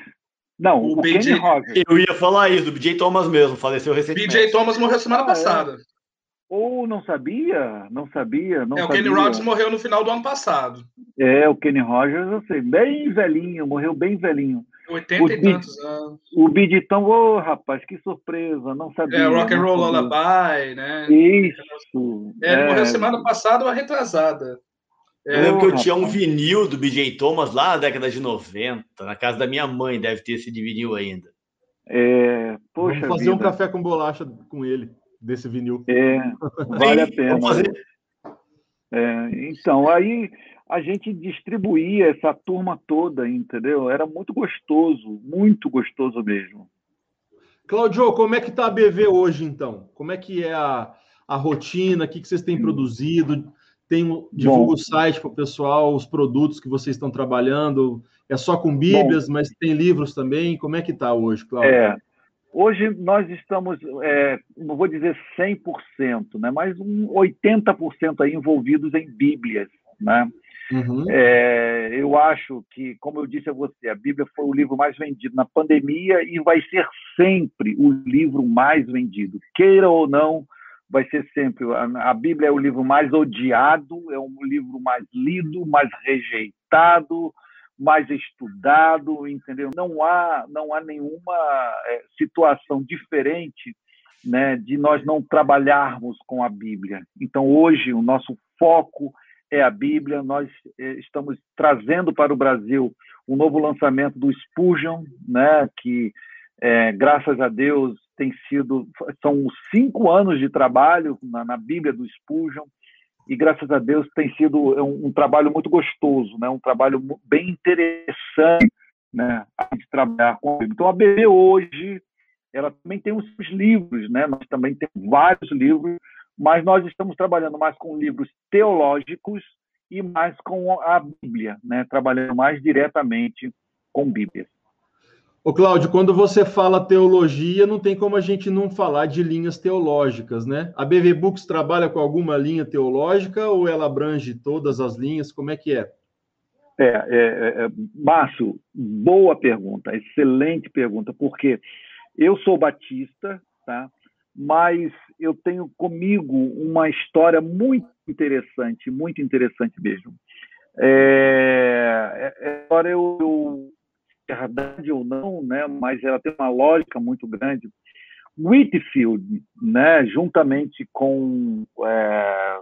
Não, o, o Kenny Rogers. Eu ia falar isso, do B.J. Thomas mesmo, faleceu recentemente. B.J. Thomas morreu semana ah, é? passada. Ou não sabia? Não sabia? Não é, o Kenny Rogers morreu no final do ano passado. É, o Kenny Rogers, eu sei, bem velhinho, morreu bem velhinho. 80 o e tantos anos. O Biditão, ô oh, rapaz, que surpresa, não sabia. É, Rock and Roll Lullaby, né? Isso. É, ele é. morreu semana passada ou retrasada. É, eu lembro que eu tinha um vinil do BJ Thomas lá na década de 90, na casa da minha mãe, deve ter esse vinil ainda. É, poxa Vamos fazer vida. um café com bolacha com ele, desse vinil. É, vale a pena. É, então, aí a gente distribuía essa turma toda, entendeu? Era muito gostoso, muito gostoso mesmo. Claudio, como é que está a BV hoje, então? Como é que é a, a rotina? O que, que vocês têm produzido? Tem, divulga Bom, o site para o pessoal, os produtos que vocês estão trabalhando. É só com bíblias, Bom, mas tem livros também. Como é que está hoje, Cláudio? É, hoje nós estamos, é, não vou dizer 100%, né, mas um 80% aí envolvidos em bíblias. Né? Uhum. É, eu acho que, como eu disse a você, a Bíblia foi o livro mais vendido na pandemia e vai ser sempre o livro mais vendido. Queira ou não, vai ser sempre. A Bíblia é o livro mais odiado, é o livro mais lido, mais rejeitado, mais estudado, entendeu? Não há, não há nenhuma é, situação diferente né, de nós não trabalharmos com a Bíblia. Então, hoje, o nosso foco é a Bíblia. Nós é, estamos trazendo para o Brasil um novo lançamento do Spurgeon, né, que, é, graças a Deus, tem sido são cinco anos de trabalho na, na Bíblia do Spurgeon e graças a Deus tem sido um, um trabalho muito gostoso, né? Um trabalho bem interessante, né? De trabalhar com a Bíblia. Então a BB hoje ela também tem os livros, né? Nós também temos vários livros, mas nós estamos trabalhando mais com livros teológicos e mais com a Bíblia, né? Trabalhando mais diretamente com Bíblia. Ô, Cláudio, quando você fala teologia, não tem como a gente não falar de linhas teológicas, né? A BV Books trabalha com alguma linha teológica ou ela abrange todas as linhas? Como é que é? É, é, é Márcio, boa pergunta, excelente pergunta, porque eu sou batista, tá? Mas eu tenho comigo uma história muito interessante, muito interessante mesmo. É, é, é agora eu, eu verdade ou não, né, mas ela tem uma lógica muito grande. Whitfield, né, juntamente com é,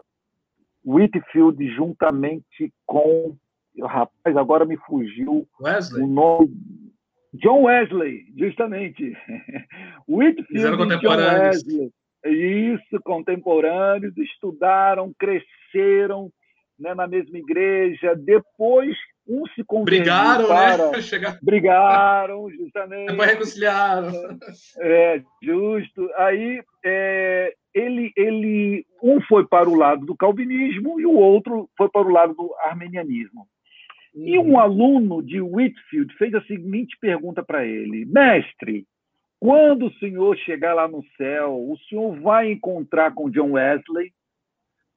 Whitfield, juntamente com rapaz, agora me fugiu Wesley. o nome John Wesley, justamente. Whitfield e John Wesley. Isso, contemporâneos, estudaram, cresceram né, na mesma igreja, depois um se converteu Brigaram, né? para... né? Chegar... Brigaram, justamente. Depois reconciliaram. É, justo. Aí é, ele, ele, um foi para o lado do calvinismo e o outro foi para o lado do armenianismo. Uhum. E um aluno de Whitfield fez a seguinte pergunta para ele: Mestre, quando o senhor chegar lá no céu, o senhor vai encontrar com John Wesley?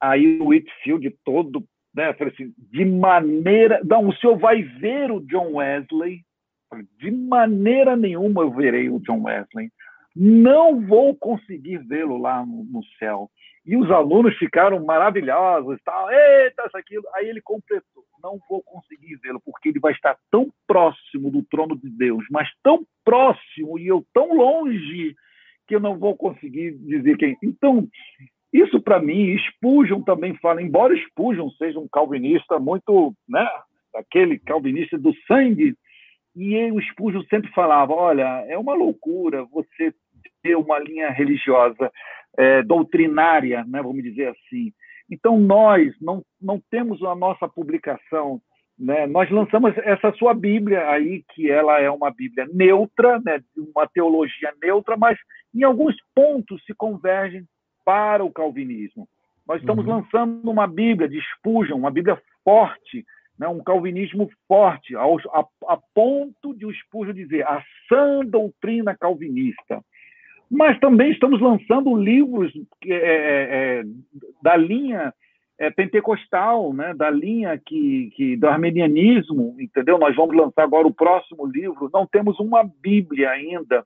Aí o Whitfield, todo né? assim, de maneira. Não, o senhor vai ver o John Wesley. De maneira nenhuma eu verei o John Wesley. Não vou conseguir vê-lo lá no, no, céu. E os alunos ficaram maravilhosos, tal, eita, isso, aquilo. Aí ele completou: não vou conseguir vê-lo, porque ele vai estar tão próximo do trono de Deus, mas tão próximo e eu tão longe que eu não vou conseguir dizer quem. Então, isso, para mim, Spurgeon também fala, embora Spurgeon seja um calvinista muito, né, aquele calvinista do sangue, e o Spurgeon sempre falava, olha, é uma loucura você ter uma linha religiosa é, doutrinária, né, vamos dizer assim. Então, nós não, não temos a nossa publicação, né, nós lançamos essa sua Bíblia aí, que ela é uma Bíblia neutra, né, uma teologia neutra, mas em alguns pontos se convergem para o calvinismo. Nós estamos uhum. lançando uma Bíblia de Spurgeon, uma Bíblia forte, né, um calvinismo forte, ao, a, a, ponto de o Spurgeon dizer a sã doutrina calvinista. Mas também estamos lançando livros é, é, é, da linha é, pentecostal, né, da linha que, que, do armenianismo, entendeu? Nós vamos lançar agora o próximo livro. Não temos uma Bíblia ainda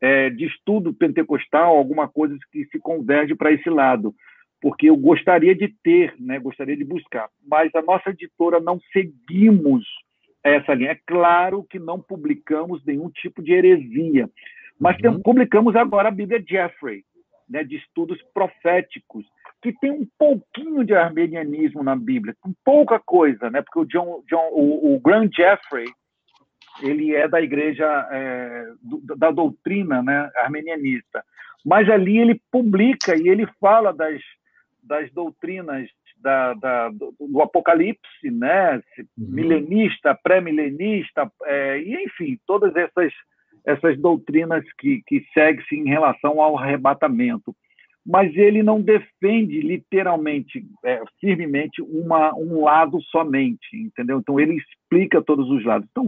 é, de estudo pentecostal, alguma coisa que se converge para esse lado, porque eu gostaria de ter, né, gostaria de buscar, mas a nossa editora não seguimos essa linha. É claro que não publicamos nenhum tipo de heresia, mas uhum. publicamos agora a Bíblia Jeffrey, né, de estudos proféticos, que tem um pouquinho de armenianismo na Bíblia, com pouca coisa, né? Porque o John, John o, o Grant Jeffrey, ele é da igreja é, do, da doutrina, né, armenianista. Mas ali ele publica e ele fala das, das doutrinas da, da, do, do, Apocalipse, né? Uhum. milenista, pré-milenista, é, e enfim, todas essas, essas doutrinas que, que seguem-se em relação ao arrebatamento. Mas ele não defende literalmente, é, firmemente, uma, um lado somente, entendeu? Então ele explica todos os lados. Então,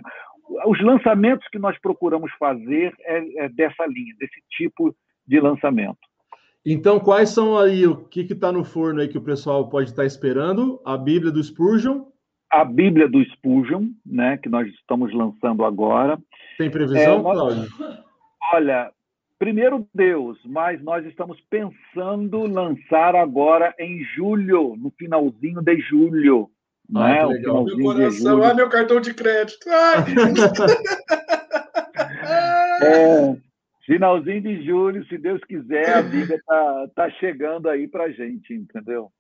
os lançamentos que nós procuramos fazer é, é dessa linha, desse tipo de lançamento. Então, quais são aí o que está no forno aí que o pessoal pode estar tá esperando? A Bíblia do Spurgeon? A Bíblia do Spurgeon, né, que nós estamos lançando agora. Tem previsão, é, Cláudio? Olha, primeiro Deus, mas nós estamos pensando lançar agora em julho, no finalzinho de julho. Não ah, é? O finalzinho meu coração, ah, meu cartão de crédito. é, finalzinho de julho, se Deus quiser, a Bíblia está tá chegando aí para gente, entendeu?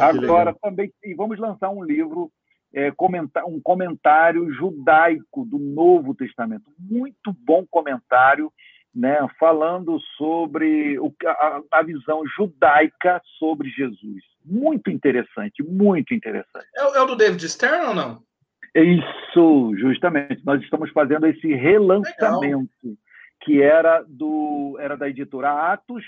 Agora também, e vamos lançar um livro, é, comentar, um comentário judaico do Novo Testamento. Muito bom comentário, né, falando sobre o, a, a visão judaica sobre Jesus. Muito interessante, muito interessante. É, é o do David Stern ou não? Isso, justamente. Nós estamos fazendo esse relançamento. Legal que era, do, era da editora Atos,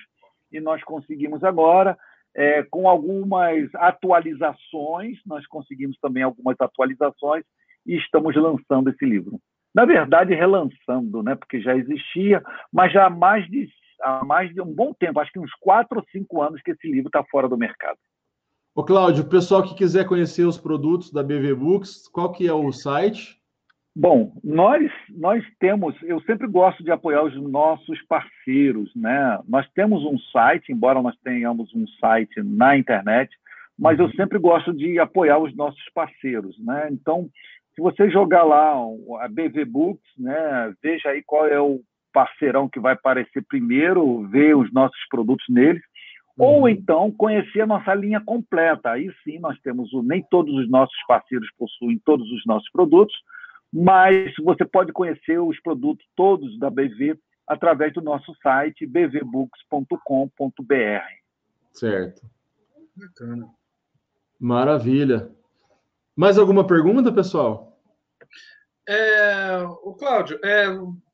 e nós conseguimos agora, é, com algumas atualizações, nós conseguimos também algumas atualizações e estamos lançando esse livro. Na verdade, relançando, né, porque já existia, mas já há mais de, há mais de um bom tempo, acho que uns quatro ou cinco anos que esse livro está fora do mercado. Ô, Cláudio, o pessoal que quiser conhecer os produtos da BV Books, qual que é o site? Bom, nós nós temos, eu sempre gosto de apoiar os nossos parceiros, né? Nós temos um site, embora nós tenhamos um site na internet, mas eu uhum. sempre gosto de apoiar os nossos parceiros, né? Então, se você jogar lá a BV Books, né, veja aí qual é o parceirão que vai aparecer primeiro, ver os nossos produtos neles, uhum. ou então conhecer a nossa linha completa. Aí sim, nós temos o, nem todos os nossos parceiros possuem todos os nossos produtos, mas você pode conhecer os produtos todos da BV através do nosso site bvbooks.com.br. Certo. Bacana. Maravilha. Mais alguma pergunta, pessoal? É, o Cláudio, é,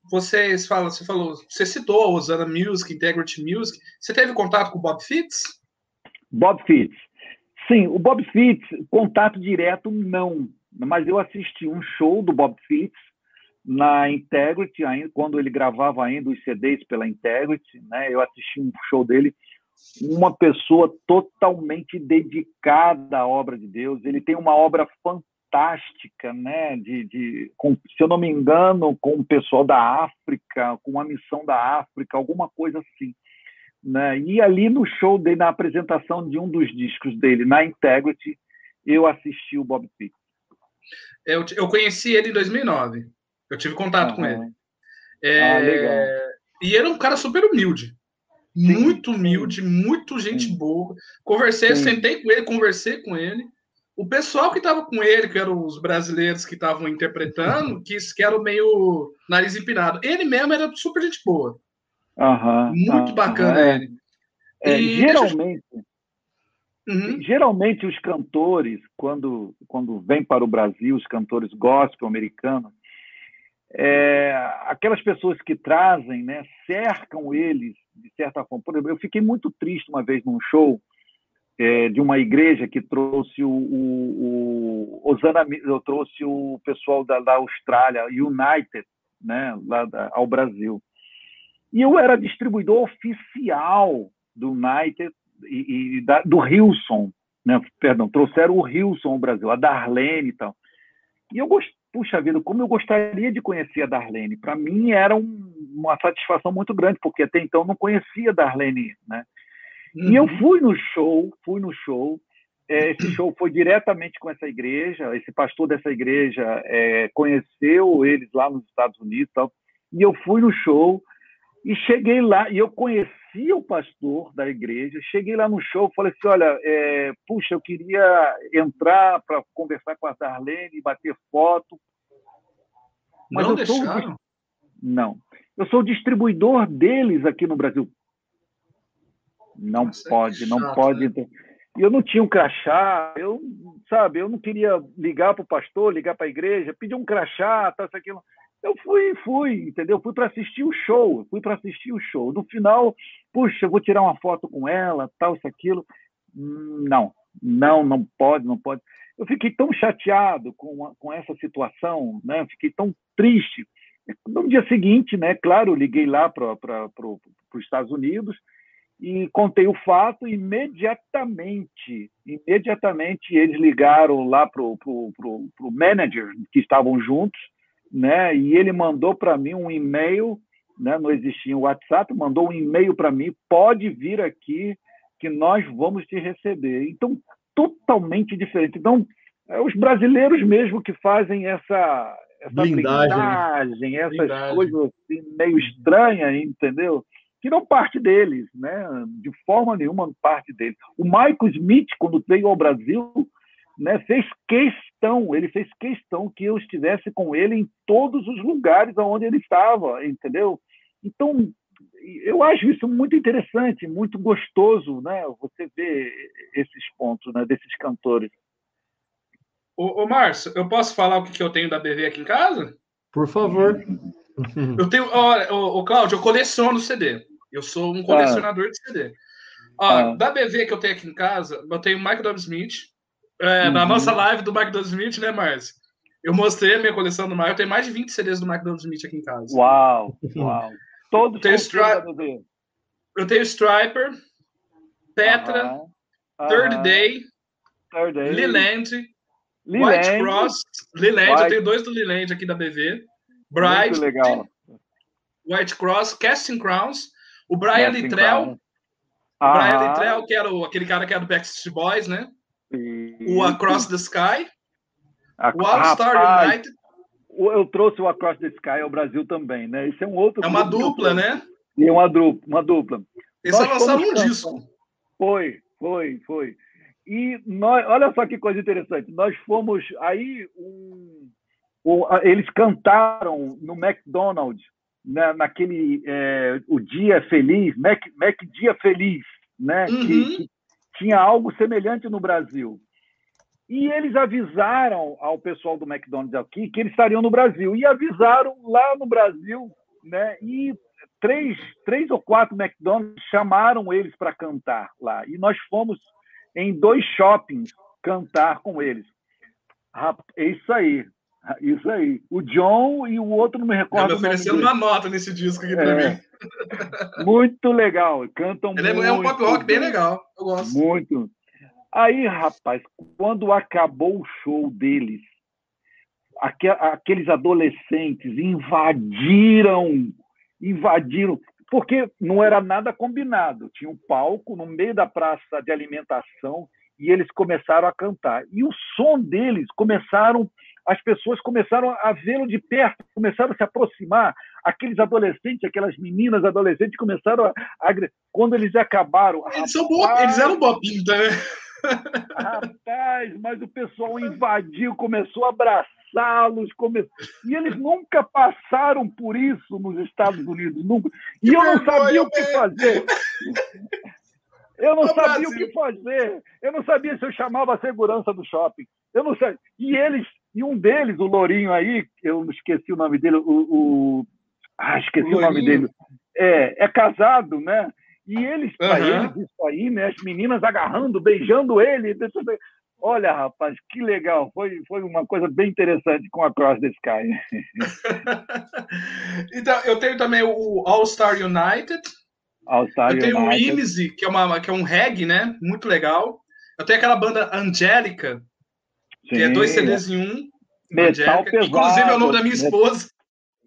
vocês falam, você falou, você citou a Osana Music, Integrity Music. Você teve contato com o Bob Fitts? Bob Fitts. Sim, o Bob Fitts, contato direto, não mas eu assisti um show do Bob Fitts na Integrity, ainda, quando ele gravava ainda os CDs pela Integrity, né? Eu assisti um show dele, uma pessoa totalmente dedicada à obra de Deus. Ele tem uma obra fantástica, né? De, de com, se eu não me engano, com o pessoal da África, com a missão da África, alguma coisa assim. Né? E ali no show dele, na apresentação de um dos discos dele, na Integrity, eu assisti o Bob Fitts. Eu, eu conheci ele em 2009. Eu tive contato uhum. com ele. É, ah, legal. E ele é um cara super humilde. Sim, muito humilde, sim. muito gente sim. boa. Conversei, sentei com ele, conversei com ele. O pessoal que estava com ele, que eram os brasileiros que estavam interpretando, que, que eram meio nariz empinado. Ele mesmo era super gente boa. Uhum, muito uhum, bacana é. ele. É, geralmente, Uhum. Geralmente os cantores, quando, quando vêm para o Brasil, os cantores gospel americanos, é, aquelas pessoas que trazem, né, cercam eles de certa forma. Por exemplo, eu fiquei muito triste uma vez num show é, de uma igreja que trouxe o, o, o Osana, eu trouxe o pessoal da, da Austrália, United, né, lá da, ao Brasil. E eu era distribuidor oficial do United e, e da, do Hilson, né? Perdão, trouxeram o Hilson ao Brasil, a Darlene e tal. E eu gost... puxa vida, como eu gostaria de conhecer a Darlene. Para mim era um, uma satisfação muito grande, porque até então eu não conhecia a Darlene, né? Uhum. E eu uhum. fui no show, fui no show. É, esse show foi diretamente com essa igreja. Esse pastor dessa igreja é, conheceu eles lá nos Estados Unidos, tal. E eu fui no show e cheguei lá e eu conhecia o pastor da igreja. Cheguei lá no show, falei assim, olha, é, puxa, eu queria entrar para conversar com a Darlene, bater foto. Mas não eu deixaram? Sou... Não. Eu sou distribuidor deles aqui no Brasil. Não Nossa, pode, é chato, não pode. Né? E eu não tinha um crachá, eu, sabe, eu não queria ligar para o pastor, ligar para a igreja, pedir um crachá, tal, isso, aquilo. Eu fui, fui, entendeu? Fui para assistir o show, fui para assistir o show. No final, puxa, vou tirar uma foto com ela, tal, isso, aquilo. Não, não, não pode, não pode. Eu fiquei tão chateado com, com essa situação, né? Fiquei tão triste. No dia seguinte, né? Claro, liguei lá para os Estados Unidos e contei o fato imediatamente. Imediatamente eles ligaram lá para o manager que estavam juntos, né? E ele mandou para mim um e-mail, né? Não existia o WhatsApp, mandou um e-mail para mim. Pode vir aqui que nós vamos te receber. Então totalmente diferente. Então é os brasileiros mesmo que fazem essa essa blindagem, blindagem essas blindagem. coisas assim, meio estranhas, entendeu? que não parte deles, né? de forma nenhuma parte deles. O Michael Smith, quando veio ao Brasil, né, fez questão, ele fez questão que eu estivesse com ele em todos os lugares onde ele estava, entendeu? Então, eu acho isso muito interessante, muito gostoso, né? Você ver esses pontos, né, desses cantores. Ô, ô Márcio, eu posso falar o que, eu tenho da BV aqui em casa? Por favor. Eu tenho, olha, ô, ô Cláudio, eu coleciono CD. Eu sou um colecionador ah. de CD. Ó, ah. Da BV que eu tenho aqui em casa, eu tenho o Mike Dub Smith. É, uhum. Na nossa live do Dub Smith, né, Márcio? Eu mostrei a minha coleção do Mike. Eu tenho mais de 20 CDs do Dub Smith aqui em casa. Uau! Uau! Todos tenho Stri... Eu tenho Striper, Petra. Third Day, Third Day. Leland, White Cross, Leland, White... eu tenho dois do Leland aqui da BV. Bright, White Cross, Casting Crowns, o Brian Littrell, o Brian Littrell, que era o, aquele cara que era do Backstreet Boys, né? O Across the Sky, a, o All Star United. Eu trouxe o Across the Sky ao Brasil também, né? Isso é um outro. É uma dupla, né? E é uma dupla, uma dupla. Eles lançaram um disco. Foi, foi, foi. E nós, olha só que coisa interessante. Nós fomos aí um, um, eles cantaram no McDonald's na, naquele é, o dia feliz, Mac, Mac Dia Feliz, né? Uhum. Que, que, tinha algo semelhante no Brasil. E eles avisaram ao pessoal do McDonald's aqui que eles estariam no Brasil. E avisaram lá no Brasil, né? E três, três ou quatro McDonald's chamaram eles para cantar lá. E nós fomos em dois shoppings cantar com eles. É isso aí. Isso aí. O John e o outro não me recordo. Me oferecendo uma nota nesse disco aqui para é. mim. Muito legal. Cantam Ele muito. É um pop rock bem legal. Eu gosto. Muito. Aí, rapaz, quando acabou o show deles, aqueles adolescentes invadiram, invadiram, porque não era nada combinado. Tinha um palco no meio da praça de alimentação e eles começaram a cantar. E o som deles começaram as pessoas começaram a vê-lo de perto, começaram a se aproximar. Aqueles adolescentes, aquelas meninas adolescentes começaram a. a quando eles acabaram. Eles, rapaz, bo... eles eram bobinhos, né? Rapaz, mas o pessoal invadiu, começou a abraçá-los, come... e eles nunca passaram por isso nos Estados Unidos, nunca. E eu não sabia o que fazer. Eu não sabia o que fazer. Eu não sabia se eu chamava a segurança do shopping. Eu não sei. E eles, e um deles, o Lourinho aí, eu esqueci o nome dele, o, o... ah, esqueci o, o nome dele. É, é casado, né? E eles, para uhum. eles, isso aí, né? As meninas agarrando, beijando ele. Olha, rapaz, que legal. Foi, foi uma coisa bem interessante com a Cross the Sky. então, eu tenho também o All Star United. All Star eu tenho United. o Imsy, que é, uma, que é um reggae, né? Muito legal. Eu tenho aquela banda Angélica, que é dois CDs em um. Metal pesado. Inclusive é o nome da minha esposa.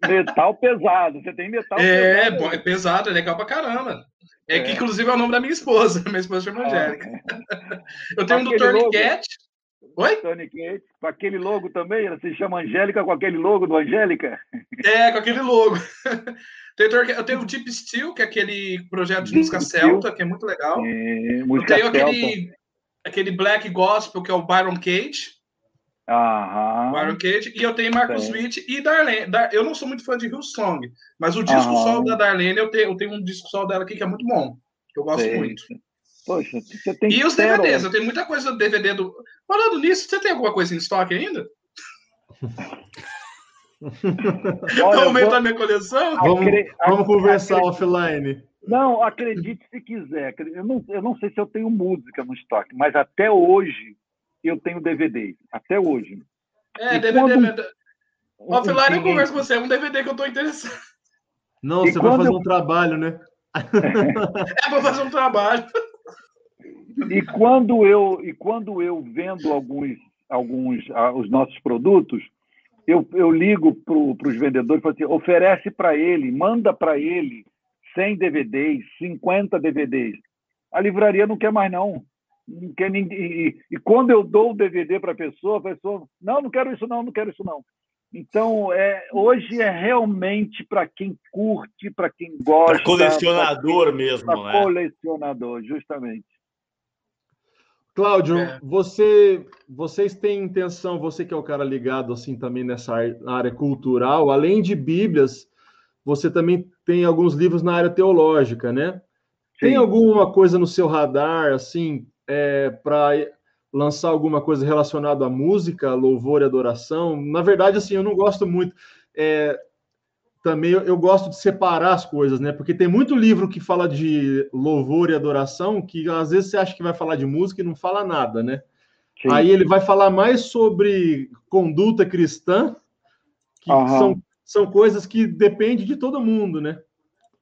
Metal pesado. Você tem metal É, pesado. é pesado, é legal pra caramba. É, É. que inclusive é o nome da minha esposa. Minha esposa chama Angélica. Eu tenho um do. Tourniquet. Oi? Tony Kate, com aquele logo também, ela se chama Angélica com aquele logo do Angélica. É, com aquele logo. Tourniquet- Eu tenho o Deep Steel, que é aquele projeto de música Deep celta, que é muito legal. É, Eu música tenho celta. aquele, aquele Black Gospel, que é o Byron Cage. Aham. Byron Cage. E eu tenho Marcos Sim. Witt e Darlene. Dar- Eu não sou muito fã de Hillsong, mas o disco Aham. solo da Darlene, eu tenho, eu tenho um disco solo dela aqui que é muito bom. Que eu gosto Sei. muito. Poxa, você tem E os. DVDs, eu tenho muita coisa do DVD do. Falando nisso, você tem alguma coisa em estoque ainda? Olha, Aumenta vou- a minha coleção? Vamos, Acre- vamos conversar offline. Não, acredite se quiser. Eu não, eu não sei se eu tenho música no estoque, mas até hoje eu tenho DVD. Até hoje. É, E DVD. quando- né? Offline eu converso com você, é um DVD que eu tô interessado. Não, E você vai fazer eu- um trabalho, né? É pra fazer um trabalho. E quando eu e quando eu vendo alguns alguns ah, os nossos produtos, eu, eu ligo para os vendedores e falo assim, oferece para ele, manda para ele 100 DVDs, 50 DVDs. A livraria não quer mais não. E, e quando eu dou o DVD para a pessoa, a pessoa, não, não quero isso não, não quero isso não. Então, é, hoje é realmente para quem curte, para quem gosta. Para colecionador mesmo, Para né? colecionador, justamente. Cláudio, É. você, vocês têm intenção, você que é o cara ligado assim também nessa área cultural, além de Bíblias, você também tem alguns livros na área teológica, né? Tem Sim. alguma coisa no seu radar, assim, para lançar alguma coisa relacionada à música, louvor e adoração? Na verdade, assim, eu não gosto muito. é, também eu, eu gosto de separar as coisas, né? Porque tem muito livro que fala de louvor e adoração que às vezes você acha que vai falar de música e não fala nada, né? Sim. Aí ele vai falar mais sobre conduta cristã, que são, são coisas que dependem de todo mundo, né?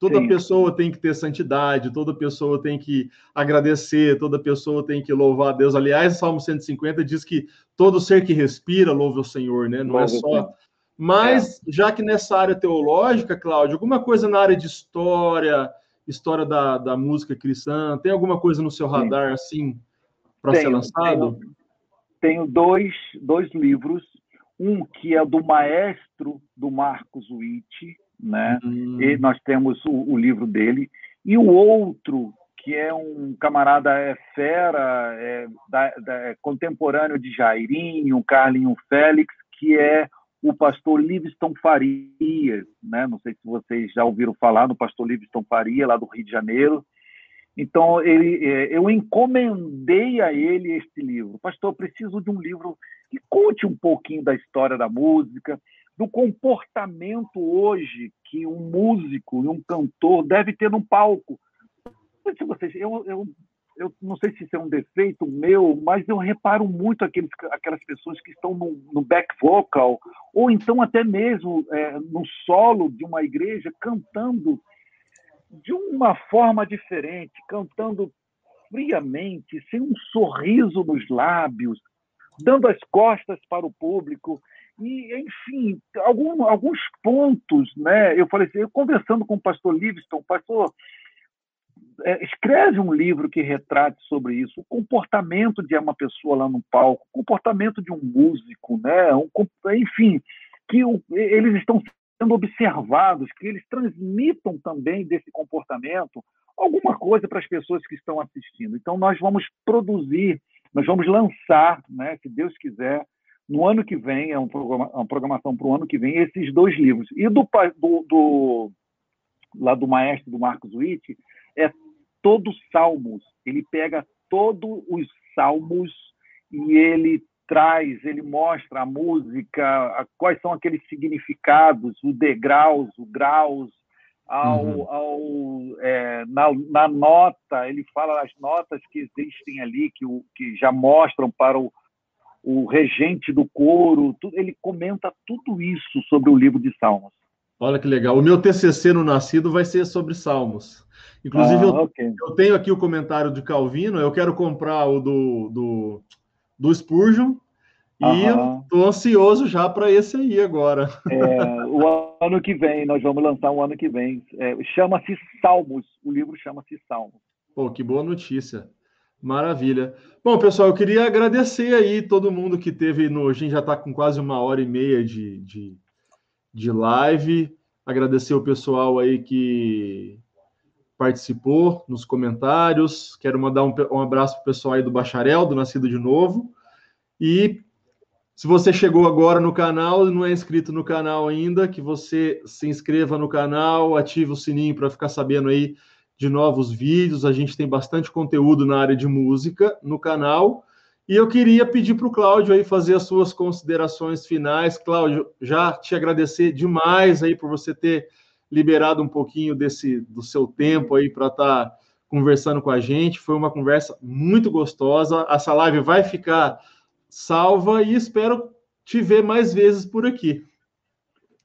Toda Sim. pessoa tem que ter santidade, toda pessoa tem que agradecer, toda pessoa tem que louvar a Deus. Aliás, Salmo 150 diz que todo ser que respira louva o Senhor, né? Não é o só. Mas, já que nessa área teológica, Cláudio, alguma coisa na área de história, história da, da música cristã, tem alguma coisa no seu radar, assim, para ser lançado? tenho, tenho dois, dois livros. Um que é do maestro do Marcos Witt, né? Hum. E nós temos o, o livro dele. E o outro, que é um camarada é fera, é, da- da- é contemporâneo de Jairinho, Carlinho Félix, que é o pastor Livingston Farias. Né? Não sei se vocês já ouviram falar do pastor Livingston Faria, lá do Rio de Janeiro. Então, ele, é, eu encomendei a ele este livro. Pastor, preciso de um livro que conte um pouquinho da história da música, do comportamento hoje que um músico e um cantor deve ter num palco. Se vocês, eu, eu, eu não sei se isso é um defeito meu, mas eu reparo muito aqueles, aquelas pessoas que estão no, no back vocal, ou então até mesmo é, no solo de uma igreja, cantando de uma forma diferente, cantando friamente, sem um sorriso nos lábios, dando as costas para o público. E, enfim, algum, alguns pontos, né? Eu falei assim, eu conversando com o pastor Livingston, pastor, é, escreve um livro que retrate sobre isso, o comportamento de uma pessoa lá no palco, o comportamento de um músico, né? Um, enfim, que o, eles estão sendo observados, que eles transmitam também desse comportamento alguma coisa para as pessoas que estão assistindo. Então, nós vamos produzir, nós vamos lançar, né, se Deus quiser, no ano que vem, é um programa, uma programação para o ano que vem, esses dois livros. E do, do, do lá do maestro do Marcos Witt, é todos salmos. Ele pega todos os salmos e ele traz, ele mostra a música, quais são aqueles significados, o degraus, o graus, ao, uhum. ao é, na, na, nota, ele fala as notas que existem ali, que, o, que já mostram para o, o regente do coro, tudo, ele comenta tudo isso sobre o livro de Salmos. Olha que legal. O meu TCC no Nascido vai ser sobre Salmos. Inclusive, ah, eu, okay. eu, tenho aqui o comentário de Calvino, eu quero comprar o do, do, do Spurgeon, e estou ansioso já para esse aí agora. É, o ano que vem, nós vamos lançar o ano que vem. É, chama-se Salmos, o livro chama-se Salmos. Pô, que boa notícia. Maravilha. Bom, pessoal, eu queria agradecer aí todo mundo que teve no. A gente já está com quase uma hora e meia de, de, de live. Agradecer o pessoal aí que participou nos comentários. Quero mandar um, um abraço para o pessoal aí do Bacharel, do Nascido de Novo. E se você chegou agora no canal e não é inscrito no canal ainda, que você se inscreva no canal, ative o sininho para ficar sabendo aí de novos vídeos. A gente tem bastante conteúdo na área de música no canal. E eu queria pedir para o Cláudio aí fazer as suas considerações finais. Cláudio, já te agradecer demais aí por você ter liberado um pouquinho desse do seu tempo aí para estar tá conversando com a gente. Foi uma conversa muito gostosa. Essa live vai ficar salva e espero te ver mais vezes por aqui.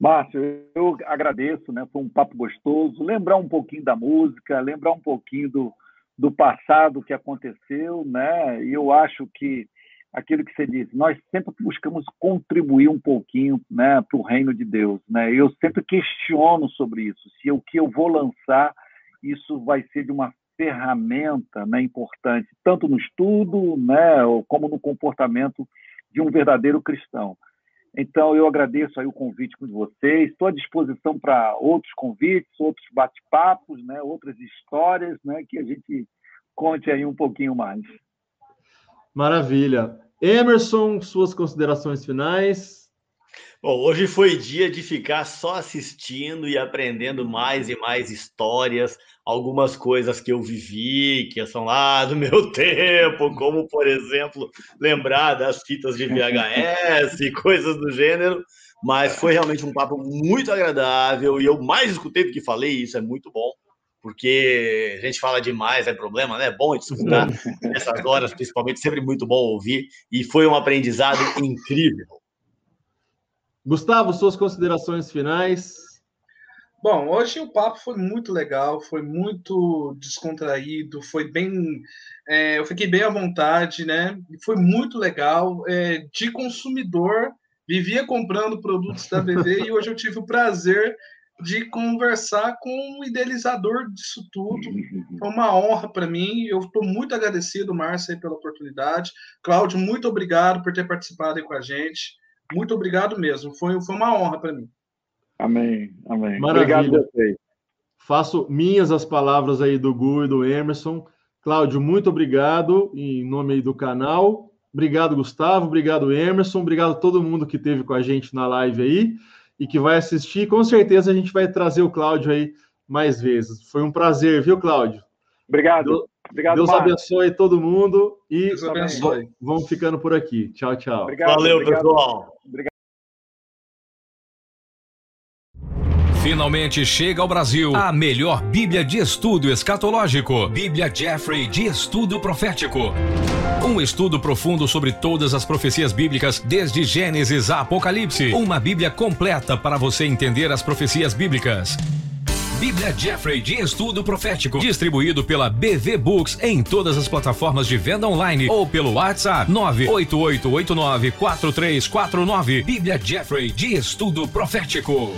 Márcio, eu agradeço, né? Foi um papo gostoso. Lembrar um pouquinho da música, lembrar um pouquinho do, do passado que aconteceu, né? E eu acho que aquilo que você disse, nós sempre buscamos contribuir um pouquinho, né, para o reino de Deus, né? Eu sempre questiono sobre isso. Se o que eu vou lançar, isso vai ser de uma ferramenta né, importante, tanto no estudo né, como no comportamento de um verdadeiro cristão. Então, eu agradeço aí o convite com vocês, estou à disposição para outros convites, outros bate-papos, né, outras histórias, né, que a gente conte aí um pouquinho mais. Maravilha. Emerson, suas considerações finais? Bom, hoje foi dia de ficar só assistindo e aprendendo mais e mais histórias, algumas coisas que eu vivi, que são lá do meu tempo, como, por exemplo, lembrar das fitas de VHS e coisas do gênero. Mas foi realmente um papo muito agradável e eu mais escutei do que falei, e isso é muito bom, porque a gente fala demais, é problema, né? É bom escutar nessas horas, principalmente, sempre muito bom ouvir, e foi um aprendizado incrível. Gustavo, suas considerações finais. Bom, hoje o papo foi muito legal, foi muito descontraído, foi bem. É, eu fiquei bem à vontade, né? Foi muito legal. É, de consumidor, vivia comprando produtos da BV e hoje eu tive o prazer de conversar com o idealizador disso tudo. Foi uma honra para mim. Eu estou muito agradecido, Márcia, pela oportunidade. Cláudio, muito obrigado por ter participado aí com a gente. Muito obrigado mesmo. Foi, foi uma honra para mim. Amém, amém. Maravilha. Obrigado a vocês. Faço minhas as palavras aí do Gu e do Emerson. Cláudio, muito obrigado em nome aí do canal. Obrigado, Gustavo. Obrigado, Emerson. Obrigado a todo mundo que esteve com a gente na live aí e que vai assistir. Com certeza a gente vai trazer o Cláudio aí mais vezes. Foi um prazer, viu, Cláudio? Obrigado. Deus, Obrigado, Deus abençoe todo mundo e Deus abençoe. vamos ficando por aqui. Tchau, tchau. Obrigado, Valeu, obrigado. pessoal. Obrigado. Finalmente chega ao Brasil a melhor Bíblia de estudo escatológico, Bíblia Jeffrey de Estudo Profético. Um estudo profundo sobre todas as profecias bíblicas, desde Gênesis a Apocalipse. Uma Bíblia completa para você entender as profecias bíblicas. Bíblia Jeffrey de Estudo Profético, distribuído pela BV Books em todas as plataformas de venda online ou pelo WhatsApp 988894349. Bíblia Jeffrey de Estudo Profético.